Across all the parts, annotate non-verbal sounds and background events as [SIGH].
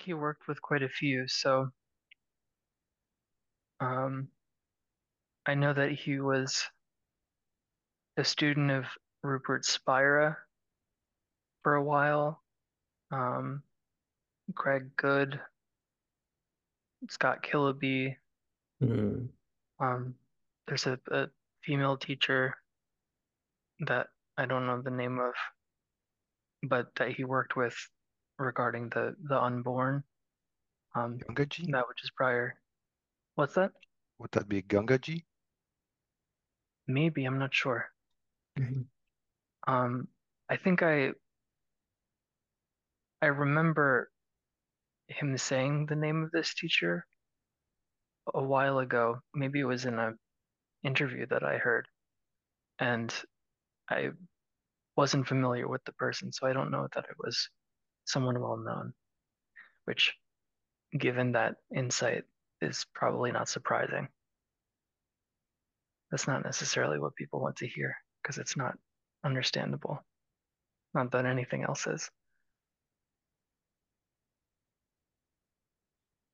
think he worked with quite a few. So um, I know that he was a student of Rupert Spira for a while, um, Greg Goode, Scott Kiloby. Hmm. Um, there's a, a female teacher that I don't know the name of, but that he worked with regarding the the unborn. Um, Gangaji? that which is prior. What's that? Would that be Gangaji? Maybe I'm not sure. Mhm. Um, I think I I remember him saying the name of this teacher a while ago. Maybe it was in a interview that I heard, and I wasn't familiar with the person, so I don't know that it was someone well known, which, given that insight, is probably not surprising. That's not necessarily what people want to hear because it's not understandable. Not that anything else is.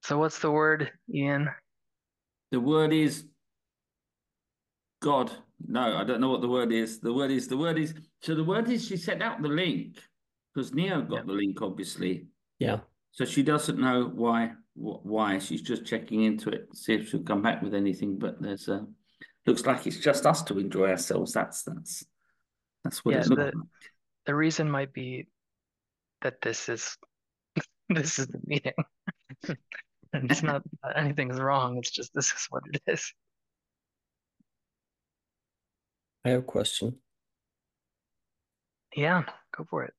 So what's the word, Ian? The word is God. No, I don't know what the word is. The word is the word is so the word is she sent out the link because Neo got Yeah. the link, obviously. Yeah. So she doesn't know why why. She's just checking into it, see if she'll come back with anything. But there's a looks like it's just us to enjoy ourselves. That's that's that's what Yeah, it looks the- like. The reason might be that this is [LAUGHS] this is the meeting. [LAUGHS] It's not that anything's wrong, it's just this is what it is. I have a question. Yeah, go for it.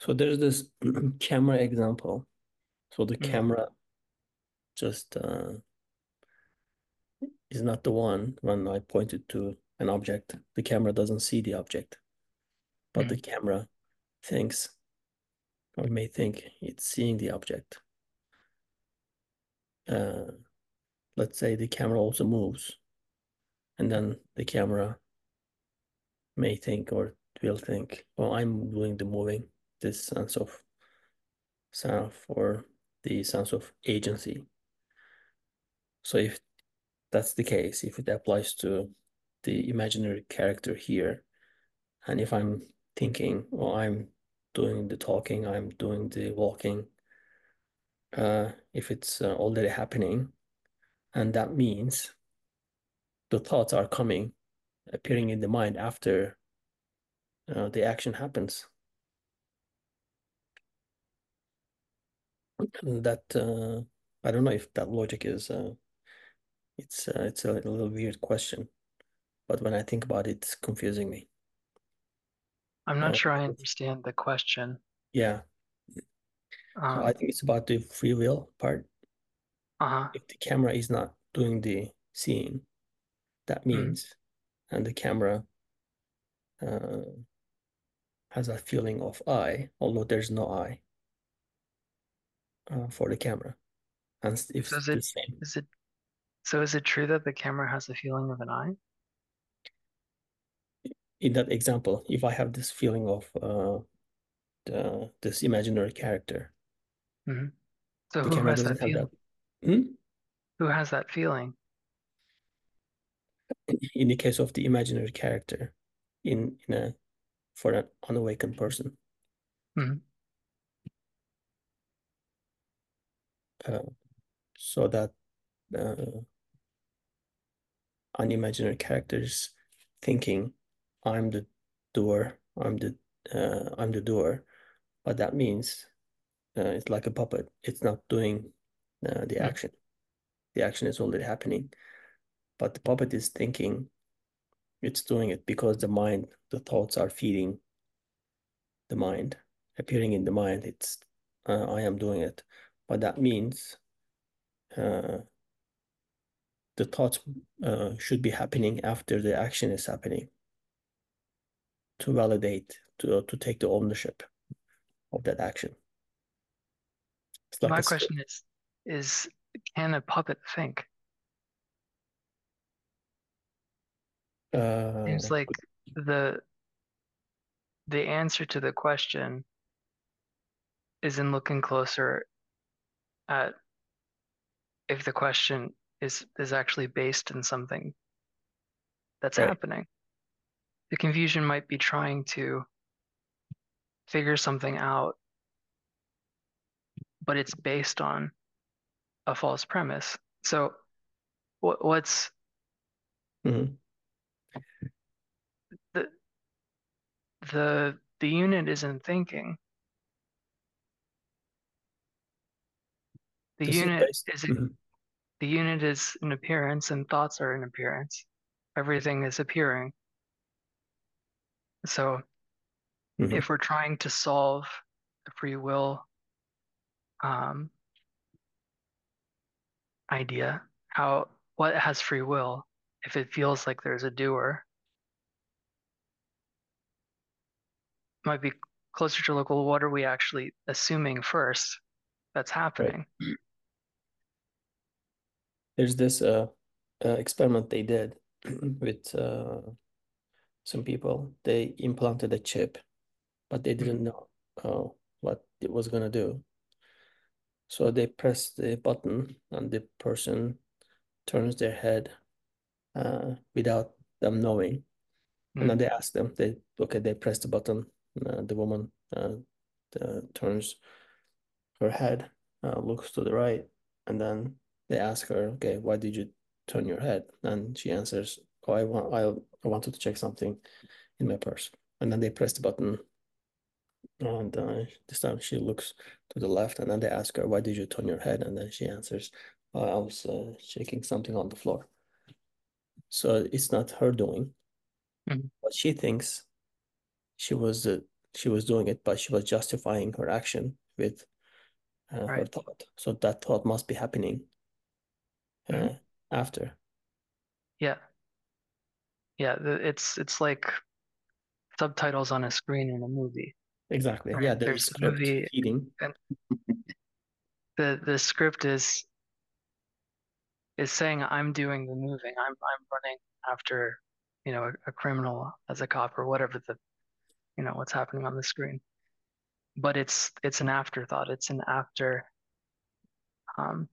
So there's this [CLEARS THROAT] camera example. So the Mhm. camera just uh, is not the one when I pointed to an object. The camera doesn't see the object, but the camera thinks or may think it's seeing the object. Uh, let's say the camera also moves, and then the camera may think or will think, well, I'm doing the moving, this sense of self or the sense of agency. So if that's the case, if it applies to the imaginary character here, and if I'm thinking, well, I'm doing the talking, I'm doing the walking, uh, if it's uh, already happening, and that means the thoughts are coming, appearing in the mind after uh, the action happens. That uh, I don't know if that logic is uh, it's uh, it's a little weird question, but when I think about it, it's confusing me. I'm not sure I understand the question. Yeah, so Um, I think it's about the free will part. uh-huh. If the camera is not doing the seeing, that Mm-hmm. means, and the camera uh, has a feeling of I, although there's no I uh, for the camera. And if So is the it same, is it so is it true that the camera has a feeling of an eye? in that example, if I have this feeling of uh, the, this imaginary character, hmm So the who camera has that doesn't have feeling? that. Hmm? Who has that feeling? [CLEARS THROAT] In the case of the imaginary character, in in a for an unawakened person, Mhm. uh, so that uh, an imaginary character is thinking, "I'm the doer. I'm the uh, I'm the doer," but that means uh, it's like a puppet. It's not doing uh, the Mm. action. The action is already happening, but the puppet is thinking it's doing it because the mind, the thoughts are feeding the mind, appearing in the mind. It's uh, I am doing it, but that means uh, the thoughts uh, should be happening after the action is happening to validate to to take the ownership of that action. Like My question is is can a puppet think? Seems Uh, like the the answer to the question is in looking closer at if the question is is actually based in something that's Right. happening. The confusion might be trying to figure something out, but it's based on a false premise. So what what's Mhm. the the the unit isn't thinking. The This is unit based- is Mhm. the unit is an appearance and thoughts are an appearance. Everything is appearing. So Mhm. if we're trying to solve the free will um, idea, how what has free will if it feels like there's a doer? Might be closer to local. What are we actually assuming first that's happening? There's this uh, uh, experiment they did [CLEARS THROAT] with uh, some people. They implanted a chip, but they didn't know uh, what it was gonna do. So they press the button, and the person turns their head uh, without them knowing. And then Mm. they ask them, they okay, they press the button. Uh, the woman uh, the, turns her head, uh, looks to the right, and then they ask her, okay, why did you turn your head? And she answers, oh, I want, I, I wanted to check something in my purse. And then they press the button, and uh, this time she looks to the left, and then they ask her, why did you turn your head? And then she answers, oh, I was uh, checking something on the floor. So it's not her doing. Mhm. But she thinks she was uh, she was doing it, but she was justifying her action with uh, her thought. So that thought must be happening uh, after. Yeah. Yeah, it's it's like subtitles on a screen in a movie. Exactly. Right, Yeah, there's there's movie- feeding. [LAUGHS] The the script is is saying I'm doing the moving. I'm I'm running after, you know, a, a criminal as a cop or whatever the, you know, what's happening on the screen. But it's it's an afterthought. It's an after. Um,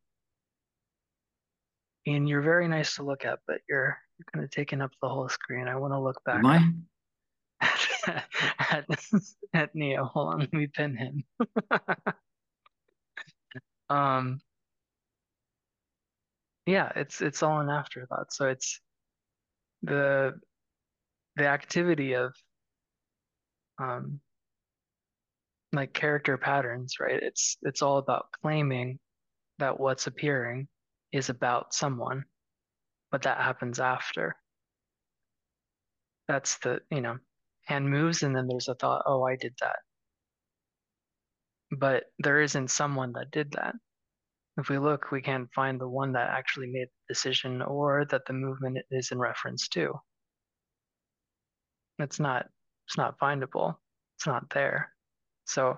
and you're very nice to look at, but you're you're kind of taking up the whole screen. I want to look back Am I? [LAUGHS] at, at Neo. Hold on, let me pin him. [LAUGHS] um, yeah, it's it's all an afterthought. So it's the the activity of um like character patterns, right? It's it's all about claiming that what's appearing is about someone, but that happens after. That's the, you know, hand moves and then there's a thought, oh, I did that. But there isn't someone that did that. If we look, we can't find the one that actually made the decision or that the movement is in reference to. It's not it's not findable. It's not there. So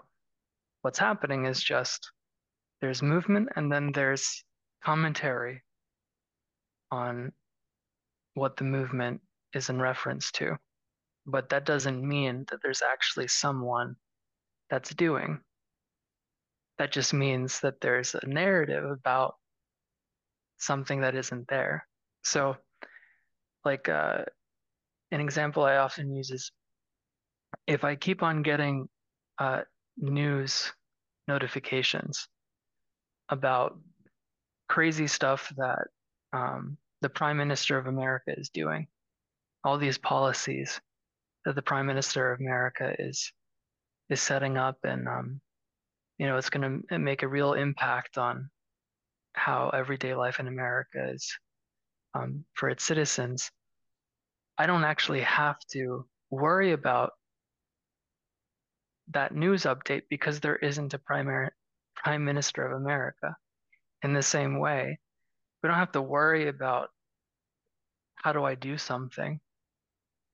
what's happening is just there's movement and then there's commentary on what the movement is in reference to. But that doesn't mean that there's actually someone that's doing. That just means that there's a narrative about something that isn't there. So, like uh, an example I often use is if I keep on getting uh, news notifications about crazy stuff that um, the Prime Minister of America is doing, all these policies that the Prime Minister of America is is setting up, and um, you know, it's going to make a real impact on how everyday life in America is um, for its citizens. I don't actually have to worry about that news update because there isn't a primary prime minister of America. In the same way, we don't have to worry about how do I do something?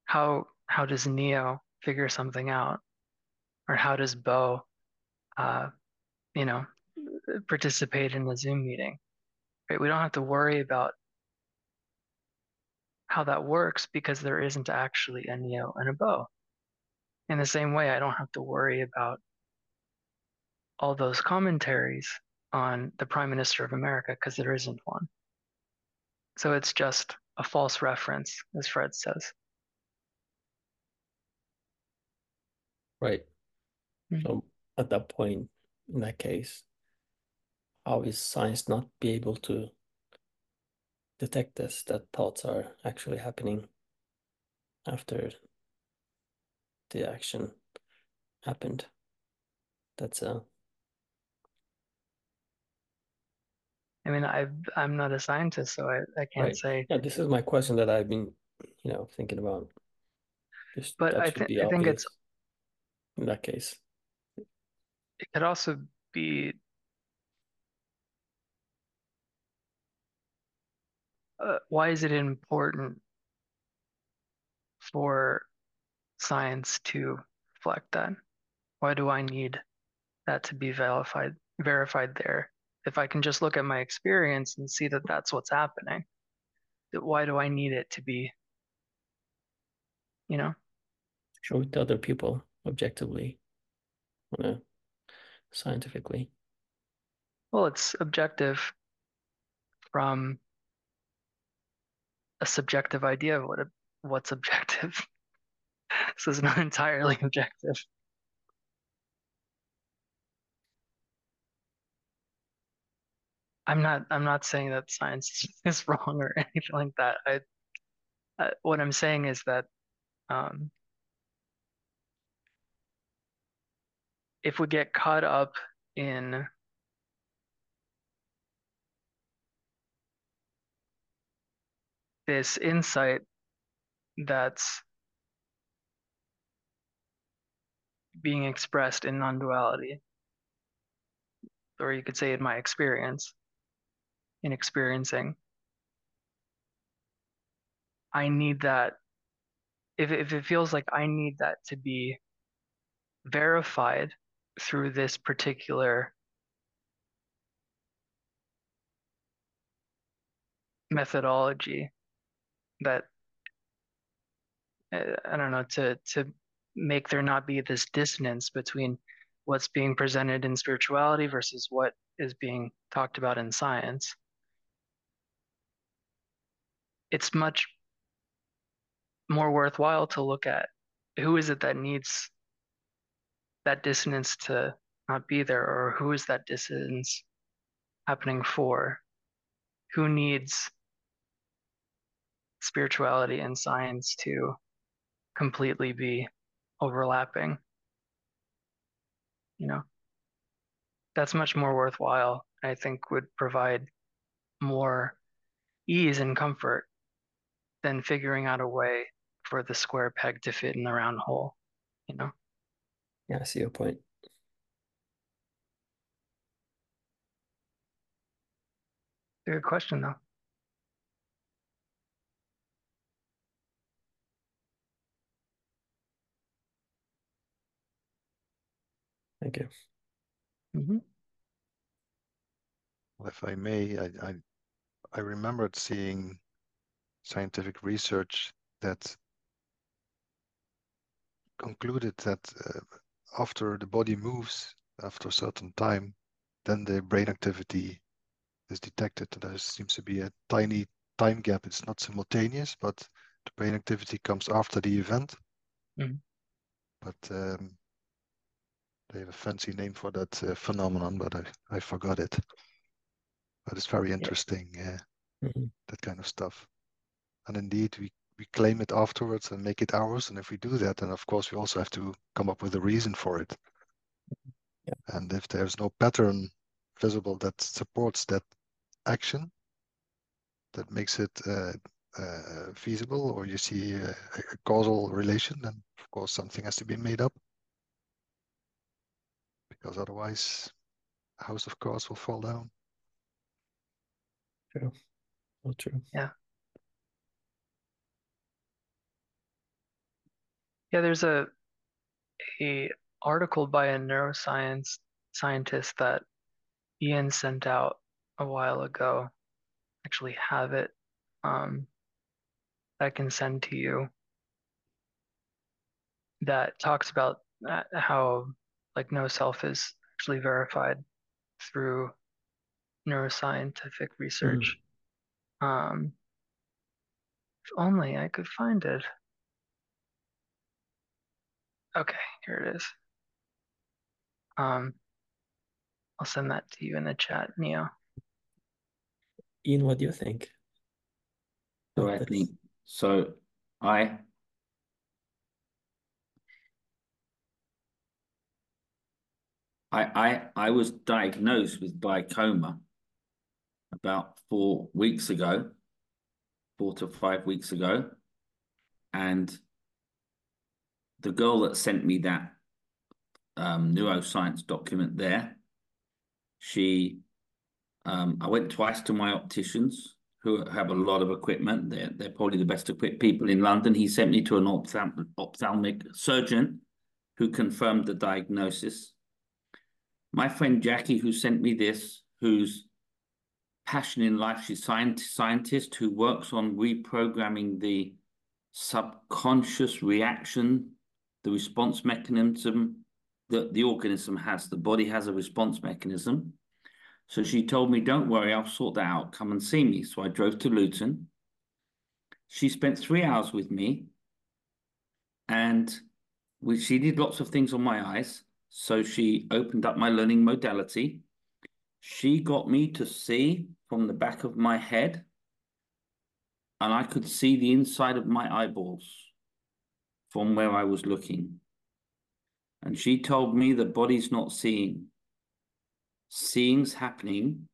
How how does Neo figure something out? Or how does Bo uh, you know, participate in a Zoom meeting? Right? We don't have to worry about how that works because there isn't actually a Neo and a Bo. In the same way, I don't have to worry about all those commentaries on the Prime Minister of America because there isn't one. So it's just a false reference, as Fred says. Right. Mhm. So at that point, in that case, how is science not be able to detect this, that thoughts are actually happening after the action happened? That's a I mean, I I'm not a scientist, so I, I can't Right. say. yeah, this is my question that I've been, you know, thinking about. But I be I think it's- in that case. It could also be uh, why is it important for science to reflect that? Why do I need that to be verified verified there? If I can just look at my experience and see that that's what's happening, that why do I need it to be, you know? Show it to other people objectively, you know, scientifically. Well, it's objective from a subjective idea of what a, what's objective. [LAUGHS] so it's not entirely [LAUGHS] objective. I'm not I'm not saying that science [LAUGHS] is wrong or [LAUGHS] anything like that. I, I what I'm saying is that um, if we get caught up in this insight that's being expressed in non-duality, or you could say in my experience, in experiencing, I need that. If if it feels like I need that to be verified through this particular methodology that uh, I don't know to to make there not be this dissonance between what's being presented in spirituality versus what is being talked about in science. It's much more worthwhile to look at who is it that needs that dissonance to not be there, or who is that dissonance happening for? Who needs spirituality and science to completely be overlapping? You know, that's much more worthwhile. I think would provide more ease and comfort than figuring out a way for the square peg to fit in the round hole, you know? Yeah, I see your point. Good question though. Thank you. hmm Well, If I may, I, I, I remembered seeing scientific research that concluded that uh, after the body moves, after a certain time, then the brain activity is detected. There seems to be a tiny time gap. It's not simultaneous, but the brain activity comes after the event. Mhm. But um, they have a fancy name for that uh, phenomenon, but I, I forgot it. But it's very interesting, uh, Mhm. that kind of stuff. And indeed, we, we claim it afterwards and make it ours. And if we do that, then of course we also have to come up with a reason for it. Yeah. And if there's no pattern visible that supports that action, that makes it uh, uh, feasible, or you see a, a causal relation, then of course something has to be made up. Because otherwise, a house of cards will fall down. True. All true. Yeah, there's a a article by a neuroscience scientist that Ian sent out a while ago. Actually have it. Um, I can send to you that talks about that, how like no self is actually verified through neuroscientific research. Um, if only I could find it. Okay, here it is. Um, I'll send that to you in the chat, Neo. Ian, what do you think? So I think so. I I I I was diagnosed with glaucoma about four weeks ago, four to five weeks ago, and the girl that sent me that um, neuroscience document there, she, um, I went twice to my opticians who have a lot of equipment. They're, they're probably the best equipped people in London. He sent me to an ophthalm ophthalmic surgeon who confirmed the diagnosis. My friend Jackie, who sent me this, whose passion in life, she's a scientist who works on reprogramming the subconscious reaction, the response mechanism that the organism has. The body has a response mechanism. So she told me, don't worry, I'll sort that out. Come and see me. So I drove to Luton. She spent three hours with me and we, she did lots of things on my eyes. So she opened up my learning modality. She got me to see from the back of my head and I could see the inside of my eyeballs from where I was looking. And she told me the body's not seeing. Seeing's happening,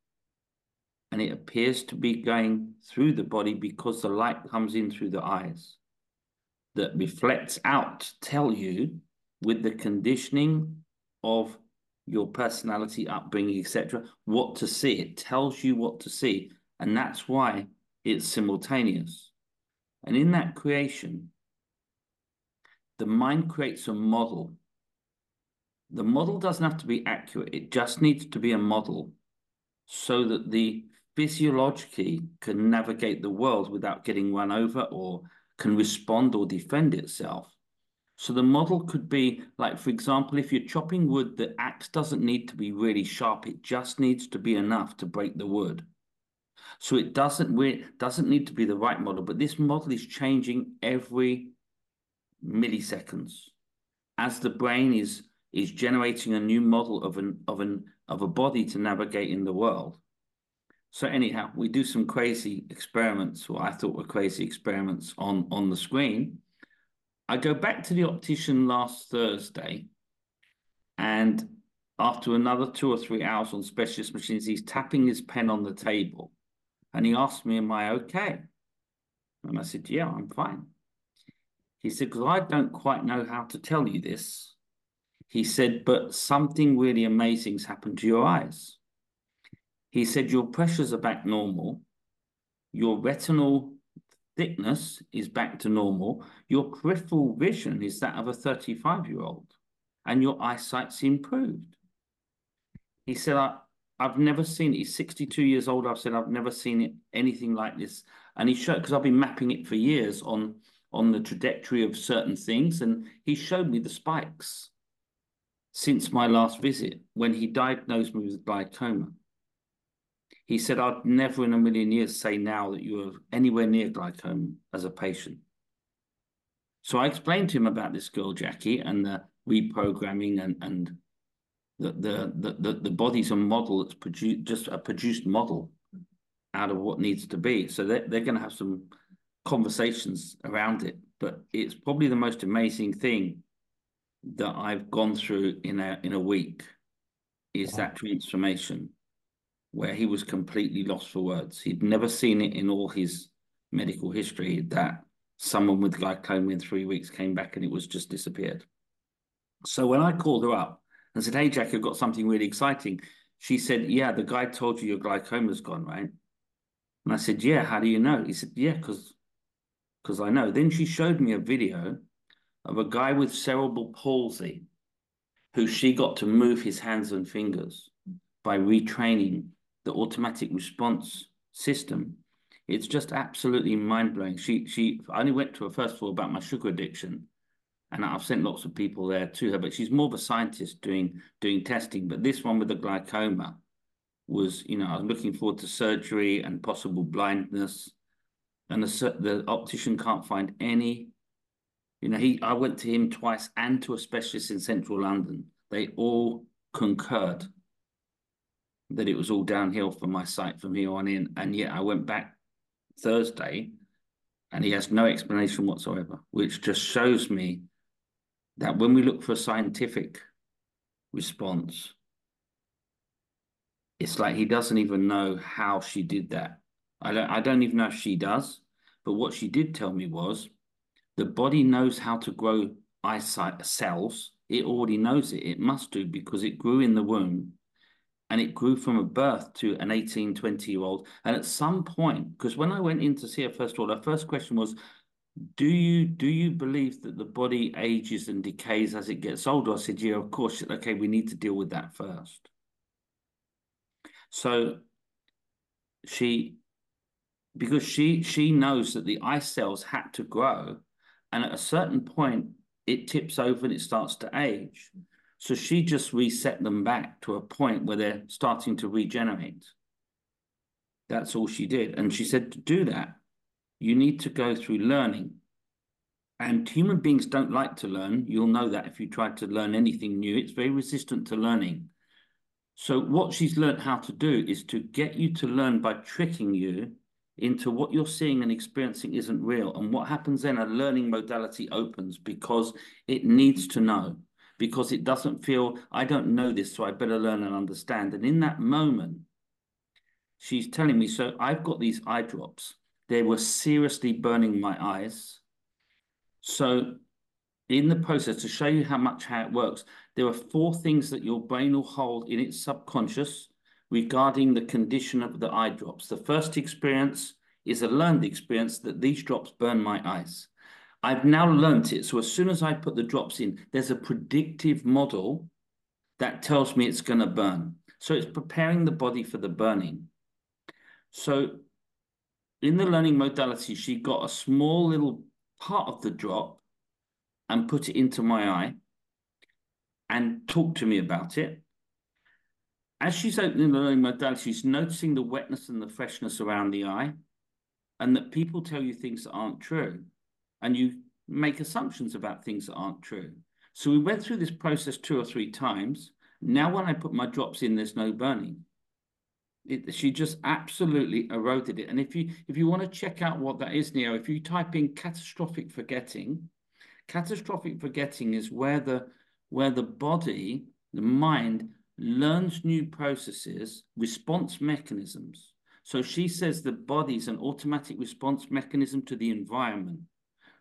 and it appears to be going through the body because the light comes in through the eyes that reflects out to tell you with the conditioning of your personality, upbringing, etc., what to see. It tells you what to see. And that's why it's simultaneous. And in that creation, the mind creates a model. The model doesn't have to be accurate, it just needs to be a model so that the physiologically can navigate the world without getting run over or can respond or defend itself. So the model could be like, for example, if you're chopping wood, the axe doesn't need to be really sharp. It just needs to be enough to break the wood. So it doesn't it doesn't need to be the right model, but this model is changing every milliseconds as the brain is is generating a new model of an of an of a body to navigate in the world. So anyhow, we do some crazy experiments, what I thought were crazy experiments on on the screen. I go back to the optician last Thursday, and after another two or three hours on specialist machines, he's tapping his pen on the table. And he asked me, Am I okay? And I said, Yeah, I'm fine. He said, Because I don't quite know how to tell you this. He said, But something really amazing's happened to your eyes. He said, Your pressures are back normal. Your retinal thickness is back to normal. Your peripheral vision is that of a 35 year old, and your eyesight's improved. He said, I, I've never seen it. He's 62 years old. I've said I've never seen it anything like this. And he showed because I've been mapping it for years on on the trajectory of certain things, and he showed me the spikes since my last visit when he diagnosed me with glaucoma. He said, I'd never in a million years say now that you were anywhere near glaucoma as a patient. So I explained to him about this girl, Jackie, and the reprogramming and, and the, the, the, the body's a model that's produced, just a produced model out of what needs to be. So they're, they're going to have some conversations around it. But it's probably the most amazing thing that I've gone through in a in a week is that transformation where he was completely lost for words. He'd never seen it in all his medical history that someone with glaucoma in three weeks came back and it was just disappeared. So when I called her up and said, Hey, Jack, I've got something really exciting, she said, Yeah, the guy told you your glaucoma's gone, right? And I said, Yeah, how do you know? He said, Yeah, because because I know. Then she showed me a video of a guy with cerebral palsy who she got to move his hands and fingers by retraining the automatic response system. It's just absolutely mind blowing. She she I only went to her first of all about my sugar addiction, and I've sent lots of people there to her. But she's more of a scientist doing doing testing. But this one with the glaucoma, was, you know, I was looking forward to surgery and possible blindness. And the, the optician can't find any. You know, he I went to him twice and to a specialist in central London. They all concurred that it was all downhill for my sight from here on in. And yet I went back Thursday and he has no explanation whatsoever, which just shows me that when we look for a scientific response, it's like he doesn't even know how she did that. I don't I don't even know if she does, but what she did tell me was the body knows how to grow eyesight cells. It already knows it. It must do because it grew in the womb and it grew from a birth to an 18, 20 year old. And at some point, because when I went in to see her first of all, her first question was, do you do you believe that the body ages and decays as it gets older? I said, yeah, of course. Okay, we need to deal with that first. So she, because she she knows that the ice cells had to grow, and at a certain point it tips over and it starts to age. So she just reset them back to a point where they're starting to regenerate. That's all she did. And she said, to do that, you need to go through learning. And human beings don't like to learn. You'll know that if you try to learn anything new, it's very resistant to learning. So, what she's learned how to do is to get you to learn by tricking you into what you're seeing and experiencing isn't real. And what happens then, a learning modality opens because it needs to know because it doesn't feel, I don't know this, so I better learn and understand. And in that moment, she's telling me, so I've got these eye drops. They were seriously burning my eyes. So in the process, to show you how much how it works, there are four things that your brain will hold in its subconscious regarding the condition of the eye drops. The first experience is a learned experience that these drops burn my eyes. I've now learnt it. So as soon as I put the drops in, there's a predictive model that tells me it's going to burn. So it's preparing the body for the burning. So in the learning modality, she got a small little part of the drop and put it into my eye and talked to me about it. As she's opening the learning modality, she's noticing the wetness and the freshness around the eye and that people tell you things that aren't true and you make assumptions about things that aren't true. So we went through this process two or three times. Now, when I put my drops in, there's no burning. It, she just absolutely eroded it. And if you if you want to check out what that is, Neo, if you type in catastrophic forgetting, catastrophic forgetting is where the where the body, the mind, learns new processes, response mechanisms. So she says the body is an automatic response mechanism to the environment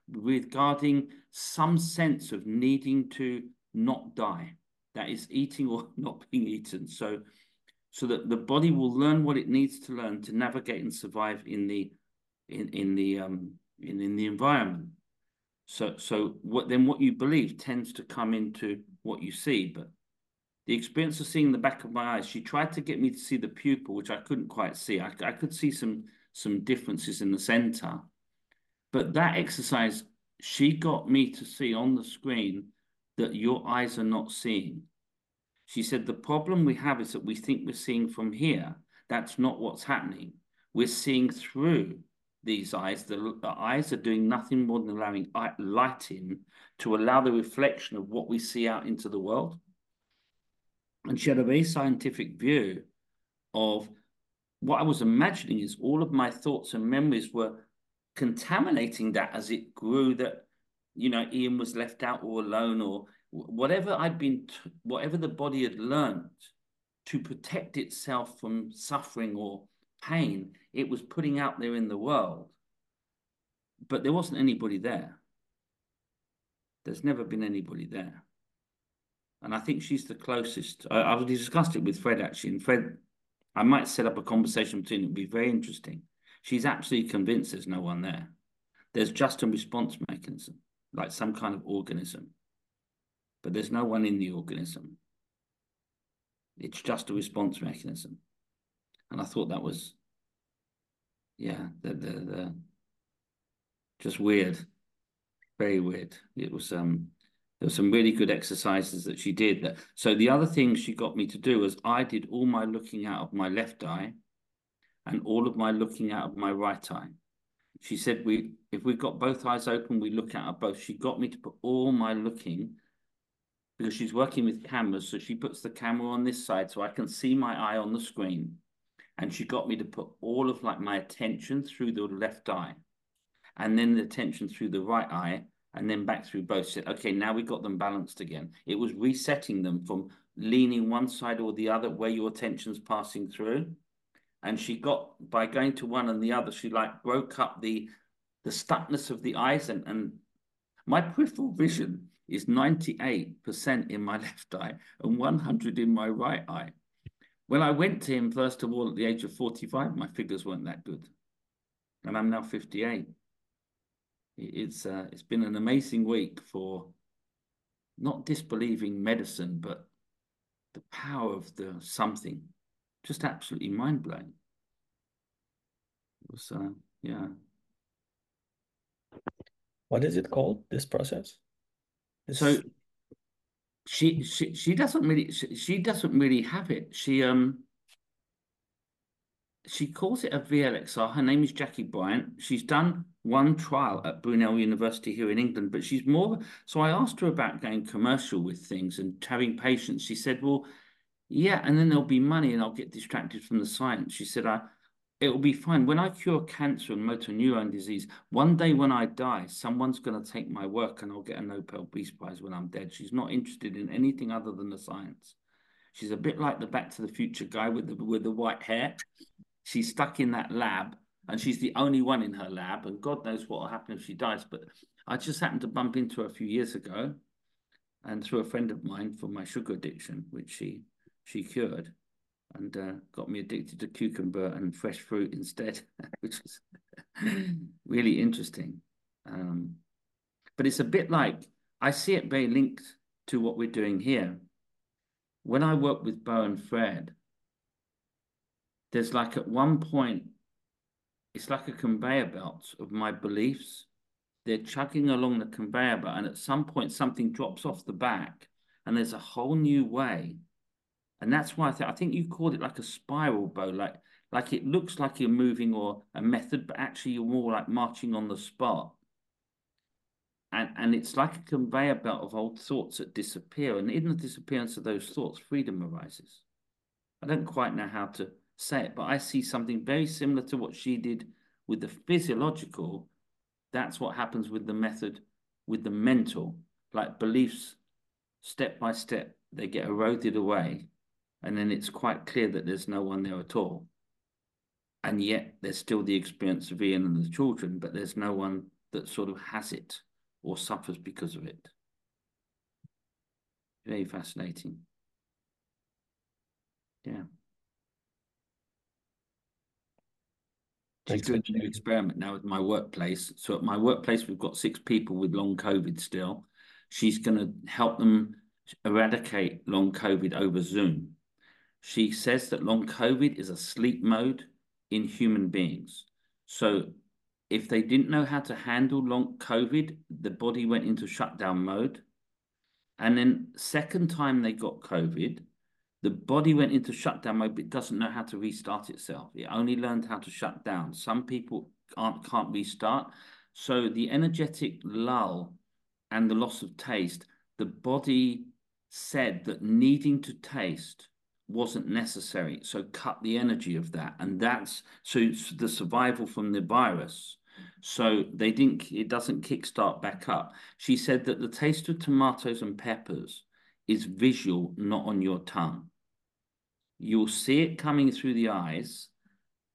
regarding some sense of needing to not die. That is eating or [LAUGHS] not being eaten. So, so that the body will learn what it needs to learn to navigate and survive in the in in the um in, in the environment. So so what then what you believe tends to come into what you see. But the experience of seeing the back of my eyes, she tried to get me to see the pupil, which I couldn't quite see. I, I could see some some differences in the center, but that exercise, she got me to see on the screen that your eyes are not seeing. She said, the problem we have is that we think we're seeing from here. That's not what's happening. We're seeing through these eyes. The, the eyes are doing nothing more than allowing light in to allow the reflection of what we see out into the world. And she had a very scientific view of what I was imagining is all of my thoughts and memories were contaminating that as it grew that you know Ian was left out or alone or whatever I'd been whatever the body had learned to protect itself from suffering or pain it was putting out there in the world. But there wasn't anybody there. There's never been anybody there and I think she's the closest I, I've discussed it with Fred actually and Fred I might set up a conversation between it would be very interesting She's absolutely convinced there's no one there. There's just a response mechanism, like some kind of organism. But there's no one in the organism. It's just a response mechanism. And I thought that was, yeah, the, the, the just weird, very weird. It was, um, There were some really good exercises that she did. That so the other thing she got me to do was I did all my looking out of my left eye and all of my looking out of my right eye. She said we if we've got both eyes open, we look out of both. She got me to put all my looking because she's working with cameras. So she puts the camera on this side so I can see my eye on the screen. And she got me to put all of like my attention through the left eye and then the attention through the right eye and then back through both. Said, okay, now we got them balanced again. It was resetting them from leaning one side or the other where your attention's passing through. And she got by going to one and the other, she like broke up the the stuckness of the eyes and, and my peripheral vision is 98% in my [LAUGHS] left eye and 100 in my right eye. When I went to him, first of all, at the age of 45, my figures weren't that good. And I'm now 58 it's uh, it's been an amazing week for not disbelieving medicine, but the power of the something, just absolutely mind blowing. It was uh, yeah. What is it called? This process. This... So she she she doesn't really she, she doesn't really have it. She um she calls it a VLXR. Her name is Jackie Bryant. She's done one trial at Brunel University here in England, but she's more. So I asked her about going commercial with things and having patients. She said, "Well, yeah, and then there'll be money, and I'll get distracted from the science." She said, "I." It'll be fine. When I cure cancer and motor neurone disease, one day when I die, someone's going to take my work and I'll get a Nobel Peace Prize when I'm dead. She's not interested in anything other than the science. She's a bit like the Back to the Future guy with the with the white hair she's stuck in that lab and she's the only one in her lab and god knows what will happen if she dies but i just happened to bump into her a few years ago and through a friend of mine for my sugar addiction which she she cured and uh, got me addicted to cucumber and fresh fruit instead [LAUGHS] which was [LAUGHS] really interesting. Um, but it's a bit like i see it very linked to what we're doing here. When i work with bo and fred there's like at one point, it's like a conveyor belt of my beliefs. They're chugging along the conveyor belt, and at some point, something drops off the back, and there's a whole new way. And that's why I think I think you called it like a spiral bow, like like it looks like you're moving or a method, but actually you're more like marching on the spot. And and it's like a conveyor belt of old thoughts that disappear, and in the disappearance of those thoughts, freedom arises. I don't quite know how to say it, but I see something very similar to what she did with the physiological. That's what happens with the method, with the mental, like beliefs, step by step, they get eroded away. And then it's quite clear that there's no one there at all. And yet there's still the experience of Ian and the children, but there's no one that sort of has it or suffers because of it. Very fascinating. Yeah. She's doing a new experiment now at my workplace. So at my workplace, we've got six people with long COVID still. She's going to help them eradicate long COVID over Zoom. She says that long COVID is a sleep mode in human beings. So if they didn't know how to handle long COVID, the body went into shutdown mode. And then second time they got COVID, the body went into shutdown mode, but it doesn't know how to restart itself. It only learned how to shut down. Some people can't, can't restart. So the energetic lull and the loss of taste, the body said that needing to taste wasn't necessary. So cut the energy of that. And that's so the survival from the virus. So they didn't, it doesn't kickstart back up. She said that the taste of tomatoes and peppers is visual, not on your tongue you'll see it coming through the eyes.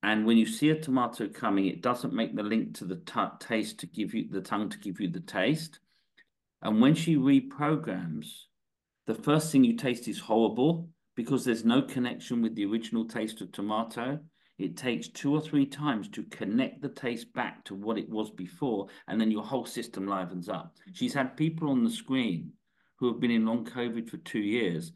And when you see a tomato coming, it doesn't make the link to the taste to give you the tongue to give you the taste. And when she reprograms, the first thing you taste is horrible because there's no connection with the original taste of tomato. It takes two or three times to connect the taste back to what it was before, and then your whole system livens up. She's had people on the screen who have been in long COVID for two years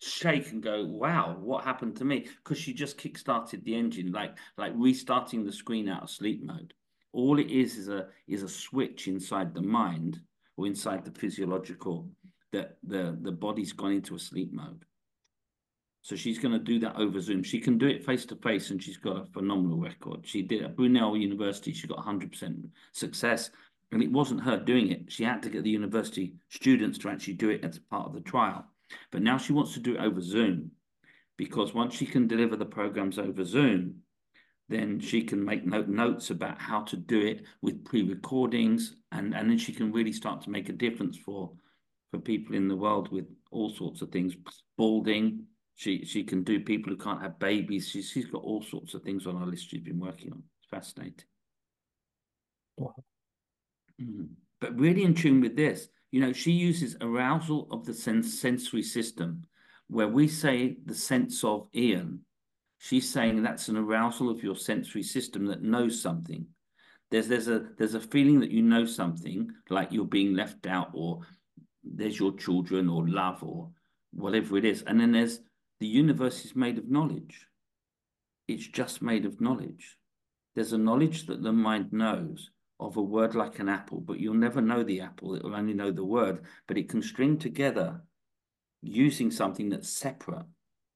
shake and go, wow, what happened to me? Because she just kick-started the engine, like like restarting the screen out of sleep mode. All it is is a is a switch inside the mind or inside the physiological, that the, the body's gone into a sleep mode. So she's going to do that over Zoom. She can do it face to face, and she's got a phenomenal record. She did at Brunel University. She got 100% success, and it wasn't her doing it. She had to get the university students to actually do it as part of the trial. But now she wants to do it over Zoom, because once she can deliver the programs over Zoom, then she can make note notes about how to do it with pre-recordings, and and then she can really start to make a difference for for people in the world with all sorts of things, balding she she can do people who can't have babies. She's she's got all sorts of things on her list she's been working on. It's fascinating. Wow. Mm. But really in tune with this, you know, she uses arousal of the sense sensory system, where we say the sense of Ian. She's saying that's an arousal of your sensory system that knows something. There's there's a there's a feeling that you know something, like you're being left out, or there's your children, or love, or whatever it is. And then there's the universe is made of knowledge. It's just made of knowledge. There's a knowledge that the mind knows of a word like an apple, but you'll never know the apple. It will only know the word, but it can string together using something that's separate.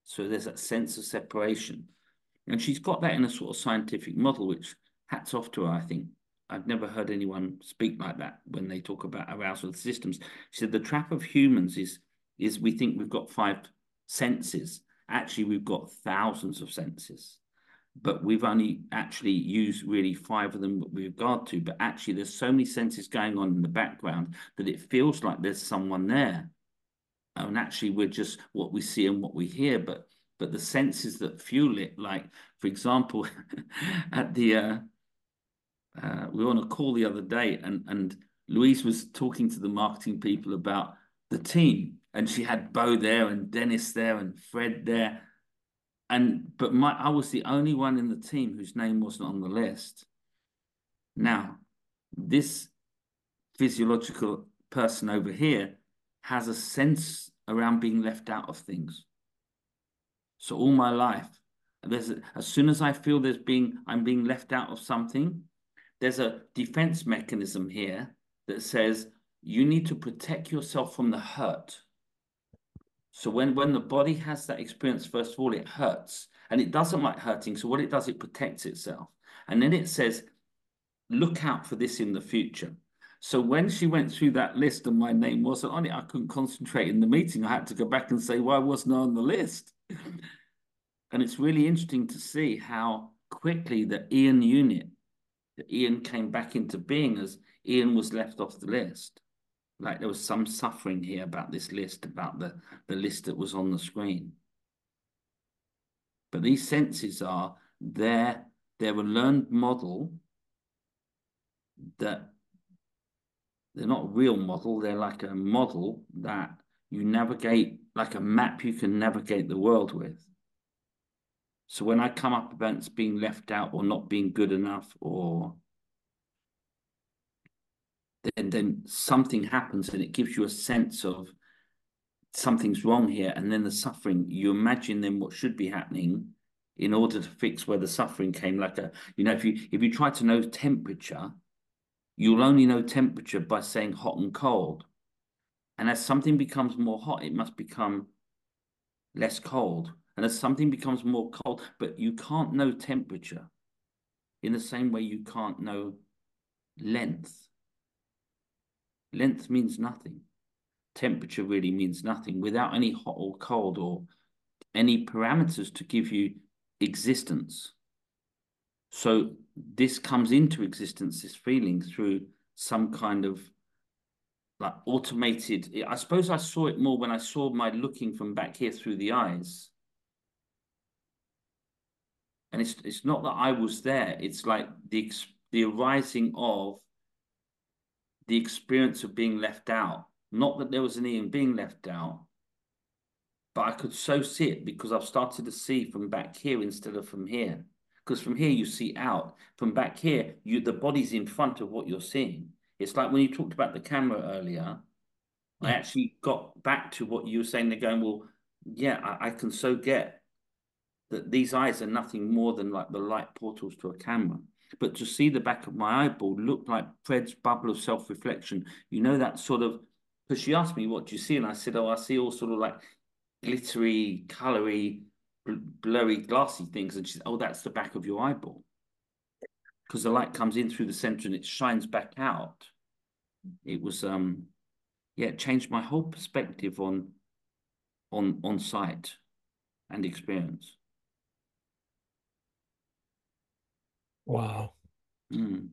So there's that sense of separation. And she's got that in a sort of scientific model, which hats off to her, I think. I've never heard anyone speak like that when they talk about arousal systems. She said the trap of humans is is we think we've got five senses. Actually, we've got thousands of senses, but we've only actually used really five of them with regard to. But actually, there's so many senses going on in the background that it feels like there's someone there. And actually, we're just what we see and what we hear, but but the senses that fuel it, like for example, [LAUGHS] at the uh, uh, we were on a call the other day, and and Louise was talking to the marketing people about the team and she had Bo there and Dennis there and Fred there. And but my I was the only one in the team whose name wasn't on the list. Now, this physiological person over here has a sense around being left out of things. So all my life, there's a, as soon as I feel there's being I'm being left out of something, there's a defense mechanism here that says you need to protect yourself from the hurt. So when, when the body has that experience, first of all, it hurts and it doesn't like hurting. So what it does, it protects itself. And then it says, look out for this in the future. So when she went through that list and my name wasn't on it, I couldn't concentrate in the meeting. I had to go back and say, why wasn't I on the list? [LAUGHS] and it's really interesting to see how quickly the Ian unit, the Ian came back into being as Ian was left off the list like there was some suffering here about this list, about the, the list that was on the screen. But these senses are there, they're a learned model that they're not a real model, they're like a model that you navigate, like a map you can navigate the world with. So when I come up against being left out or not being good enough or then then something happens and it gives you a sense of something's wrong here and then the suffering you imagine then what should be happening in order to fix where the suffering came like a you know if you if you try to know temperature you'll only know temperature by saying hot and cold. And as something becomes more hot it must become less cold. And as something becomes more cold but you can't know temperature in the same way you can't know length Length means nothing. Temperature really means nothing without any hot or cold or any parameters to give you existence. So this comes into existence, this feeling through some kind of like automated. I suppose I saw it more when I saw my looking from back here through the eyes. And it's it's not that I was there. It's like the the arising of the experience of being left out. Not that there was an Ian being left out, but I could so see it because I've started to see from back here instead of from here. Because from here you see out. From back here, you the body's in front of what you're seeing. It's like when you talked about the camera earlier. I actually got back to what you were saying. They're going, well, yeah, I, I can so get that these eyes are nothing more than like the light portals to a camera. But to see the back of my eyeball looked like Fred's bubble of self-reflection. You know that sort of because she asked me, "What do you see?" and I said, "Oh, I see all sort of like glittery, colory, blurry, glassy things." And she said, "Oh, that's the back of your eyeball." Because the light comes in through the center and it shines back out. It was um yeah, it changed my whole perspective on on on sight and experience. Wow. Mm.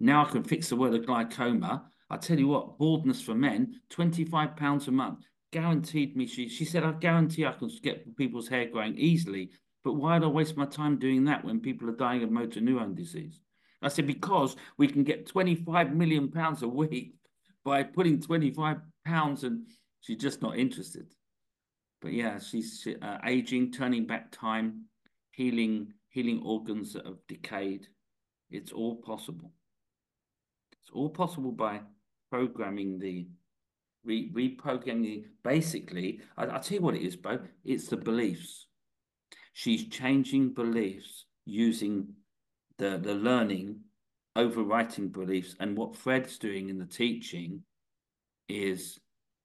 Now I can fix the word of glaucoma. I tell you what, baldness for men, twenty-five pounds a month, guaranteed me. She she said, I guarantee I can get people's hair growing easily. But why do I waste my time doing that when people are dying of motor neuron disease? I said because we can get twenty-five million pounds a week by putting twenty-five pounds, and she's just not interested. But yeah, she's uh, aging, turning back time, healing healing organs that have decayed. It's all possible. It's all possible by programming the re reprogramming. Basically, I, will tell you what it is, Bo. It's the beliefs. She's changing beliefs using the the learning, overwriting beliefs, and what Fred's doing in the teaching is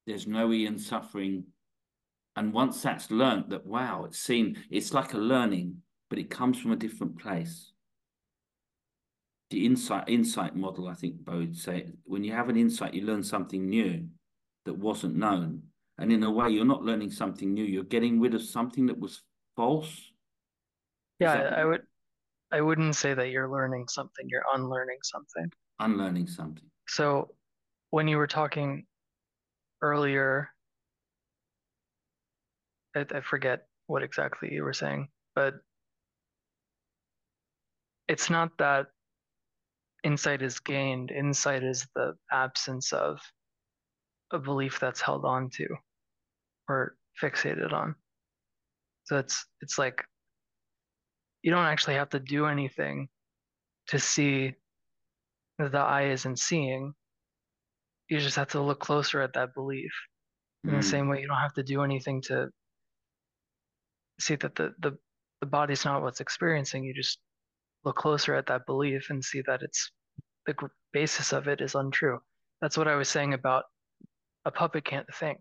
there's no Ian suffering. And once that's learned, that wow, it's seen, it's like a learning but it comes from a different place. The insight insight model, I think Bo would say, when you have an insight, you learn something new that wasn't known. And in a way, you're not learning something new, you're getting rid of something that was false. Yeah, that... I would I wouldn't say that you're learning something, you're unlearning something. Unlearning something. So when you were talking earlier, I, I forget what exactly you were saying, but it's not that insight is gained. Insight is the absence of a belief that's held on to or fixated on. So it's it's like you don't actually have to do anything to see that the eye isn't seeing. You just have to look closer at that belief. In mm. the same way, you don't have to do anything to see that the, the, the body's not what's experiencing. You just look closer at that belief and see that it's the basis of it is untrue. That's what I was saying about a puppet can't think.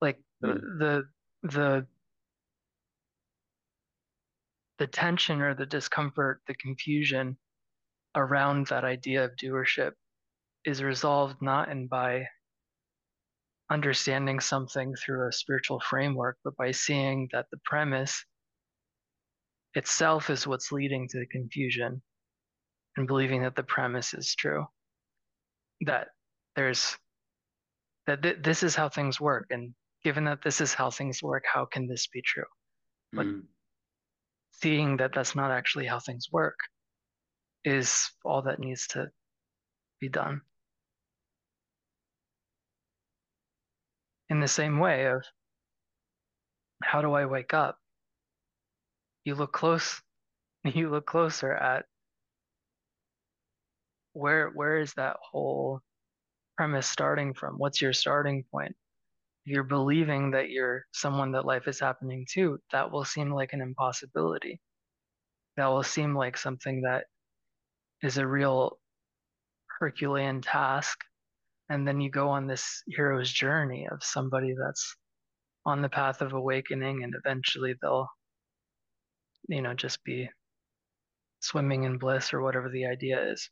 Like mm. the the the tension or the discomfort, the confusion around that idea of doership is resolved not in by understanding something through a spiritual framework, but by seeing that the premise itself is what's leading to the confusion and believing that the premise is true. That there's that th- this is how things work and given that this is how things work how can this be true? But mm. seeing that that's not actually how things work is all that needs to be done. In the same way of how do i wake up you look close [LAUGHS] you look closer at where where is that whole premise starting from? What's your starting point? If you're believing that you're someone that life is happening to that will seem like an impossibility. That will seem like something that is a real herculean task. And then you go on this hero's journey of somebody that's on the path of awakening and eventually they'll you know, just be swimming in bliss or whatever the idea is.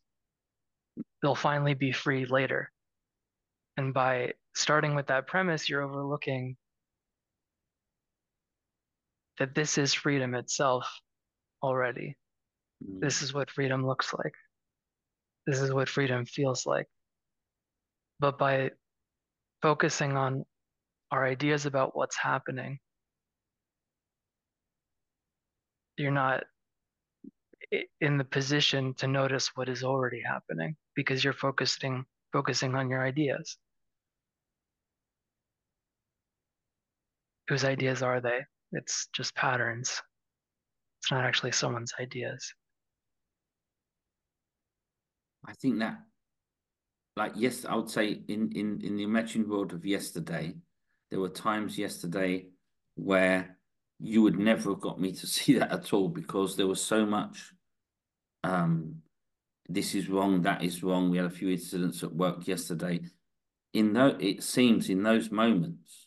They'll finally be free later. And by starting with that premise, you're overlooking that this is freedom itself already. Mm. This is what freedom looks like. This is what freedom feels like. But by focusing on our ideas about what's happening, you're not in the position to notice what is already happening because you're focusing focusing on your ideas. Whose ideas are they? It's just patterns. It's not actually someone's ideas. I think that, like yes, I would say in in in the imagined world of yesterday, there were times yesterday where you would never have got me to [LAUGHS] see that at all because there was so much um, this is wrong, that is wrong. We had a few incidents at work yesterday. In though it seems in those moments,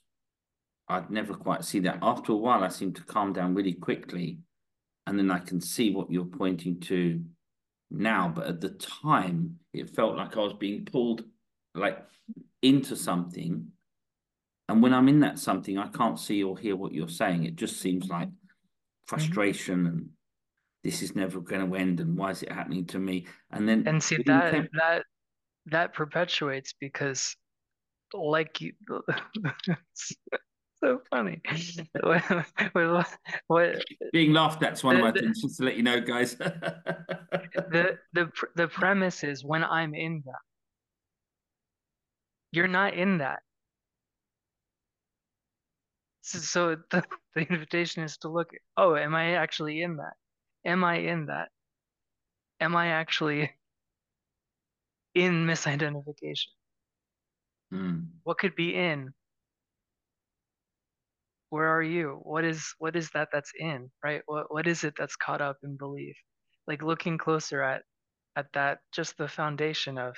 I'd never quite see that. After a while, I seem to calm down really quickly, and then I can see what you're pointing to now. But at the time, it felt like I was being pulled like into something. And when I'm in that something, I can't see or hear what you're saying. It just seems like frustration mm -hmm. and this is never going to end and why is it happening to me and then and see that temp- that that perpetuates because like you [LAUGHS] so funny [LAUGHS] what, being laughed at's one the, of my things just to let you know guys the [LAUGHS] the the premise is when i'm in that you're not in that so, so the, [LAUGHS] the invitation is to look oh am i actually in that am I in that? Am I actually in misidentification? Mm. What could be in? Where are you? What is what is that that's in, right? What what is it that's caught up in belief? Like looking closer at at that just the foundation of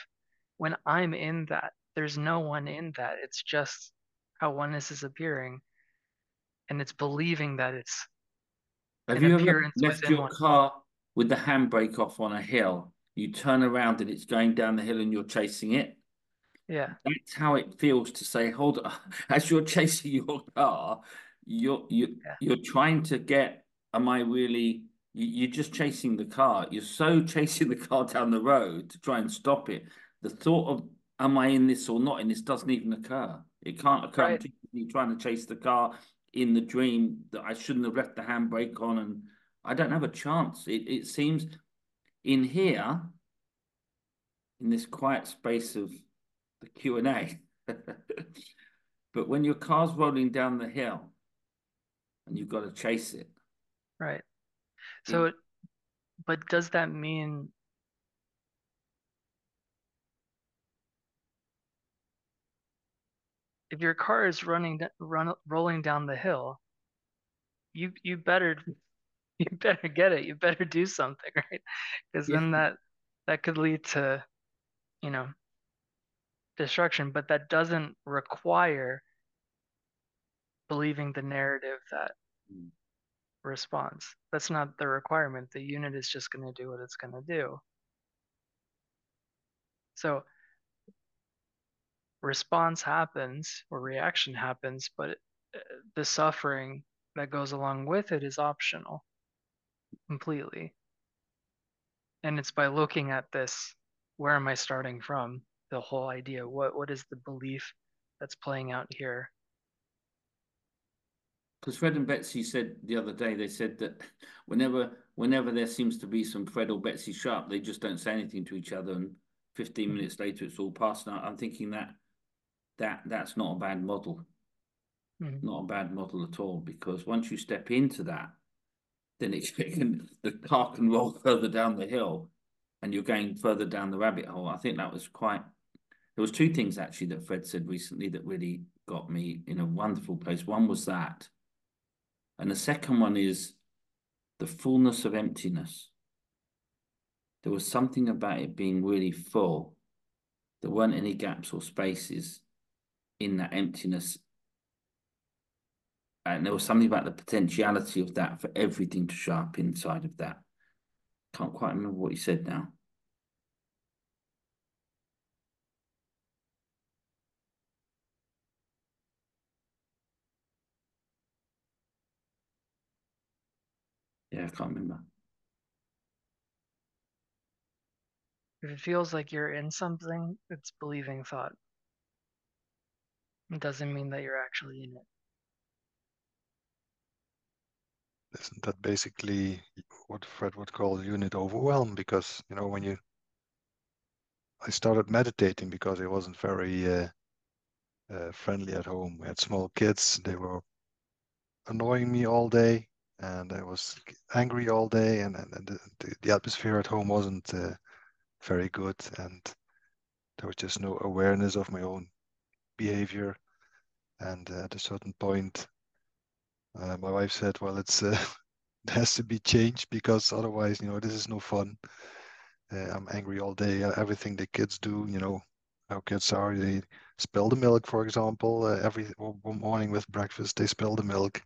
when I'm in that, there's no one in that. It's just how oneness is appearing. And it's believing that it's have you ever left your one. car with the handbrake off on a hill? You turn around and it's going down the hill and you're chasing it. Yeah. That's how it feels to say, hold on. [LAUGHS] As you're chasing [LAUGHS] your car, you're you yeah. you're trying to get, am I really you, are just chasing the car. You're so [LAUGHS] chasing the car down the road to try and stop it. The thought of am I in this or not in this doesn't even occur. It can't occur. Right. I'm trying to chase the car in the dream that I shouldn't have left the handbrake on, and I don't have a chance. It it seems in here, in this quiet space of the Q and A, [LAUGHS] but when your car's rolling down the hill, and you've got to chase it, right? So, it, but does that mean if your car is running run, rolling down the hill, you you better [LAUGHS] you better get it. You better do something, [LAUGHS] right? Because yeah. then that that could lead to, you know, destruction. But that doesn't require believing the narrative that mm. responds. That's not the requirement. The unit is just going to do what it's going to do. So response happens or reaction happens, but uh, the suffering that goes along with it is optional completely. And it's by looking at this, where am I starting from? The whole idea. What what is the belief that's playing out here? Because Fred and Betsy said the other day, they said that [LAUGHS] whenever whenever there seems to be some Fred or Betsy sharp, they just don't say anything to each other, and 15 mm-hmm. minutes later it's all past. Now I'm thinking that that that's not a bad model. Mm. Not a bad model at all, because once you step into that, then it can [LAUGHS] the car can roll further down the hill, and you're going further down the rabbit hole. I think that was quite. There was two things actually that Fred said recently that really got me in a wonderful place. One was that, and the second one is the fullness of emptiness. There was something about it being really full. There weren't any gaps or spaces in that emptiness. And there was something about the potentiality of that for everything to show up inside of that. Can't quite remember what he said now. Yeah, I can't remember. If it feels like you're in something, it's believing thought. It doesn't mean that you're actually in it. Isn't that basically what Fred would call unit overwhelm? Because, you know, when you, I started meditating because I wasn't very uh, uh, friendly at home. We had small kids, they were annoying me all day, and I was angry all day, and, and, the, the, atmosphere at home wasn't uh, very good, and there was just no awareness of my own behavior. And at a certain point, uh, my wife said, "Well, it's uh, [LAUGHS] has to be changed because otherwise, you know, this is no fun. Uh, I'm angry all day. Uh, everything the kids do, you know, how kids are. They spill the milk, for example, uh, every morning with breakfast. They spill the milk,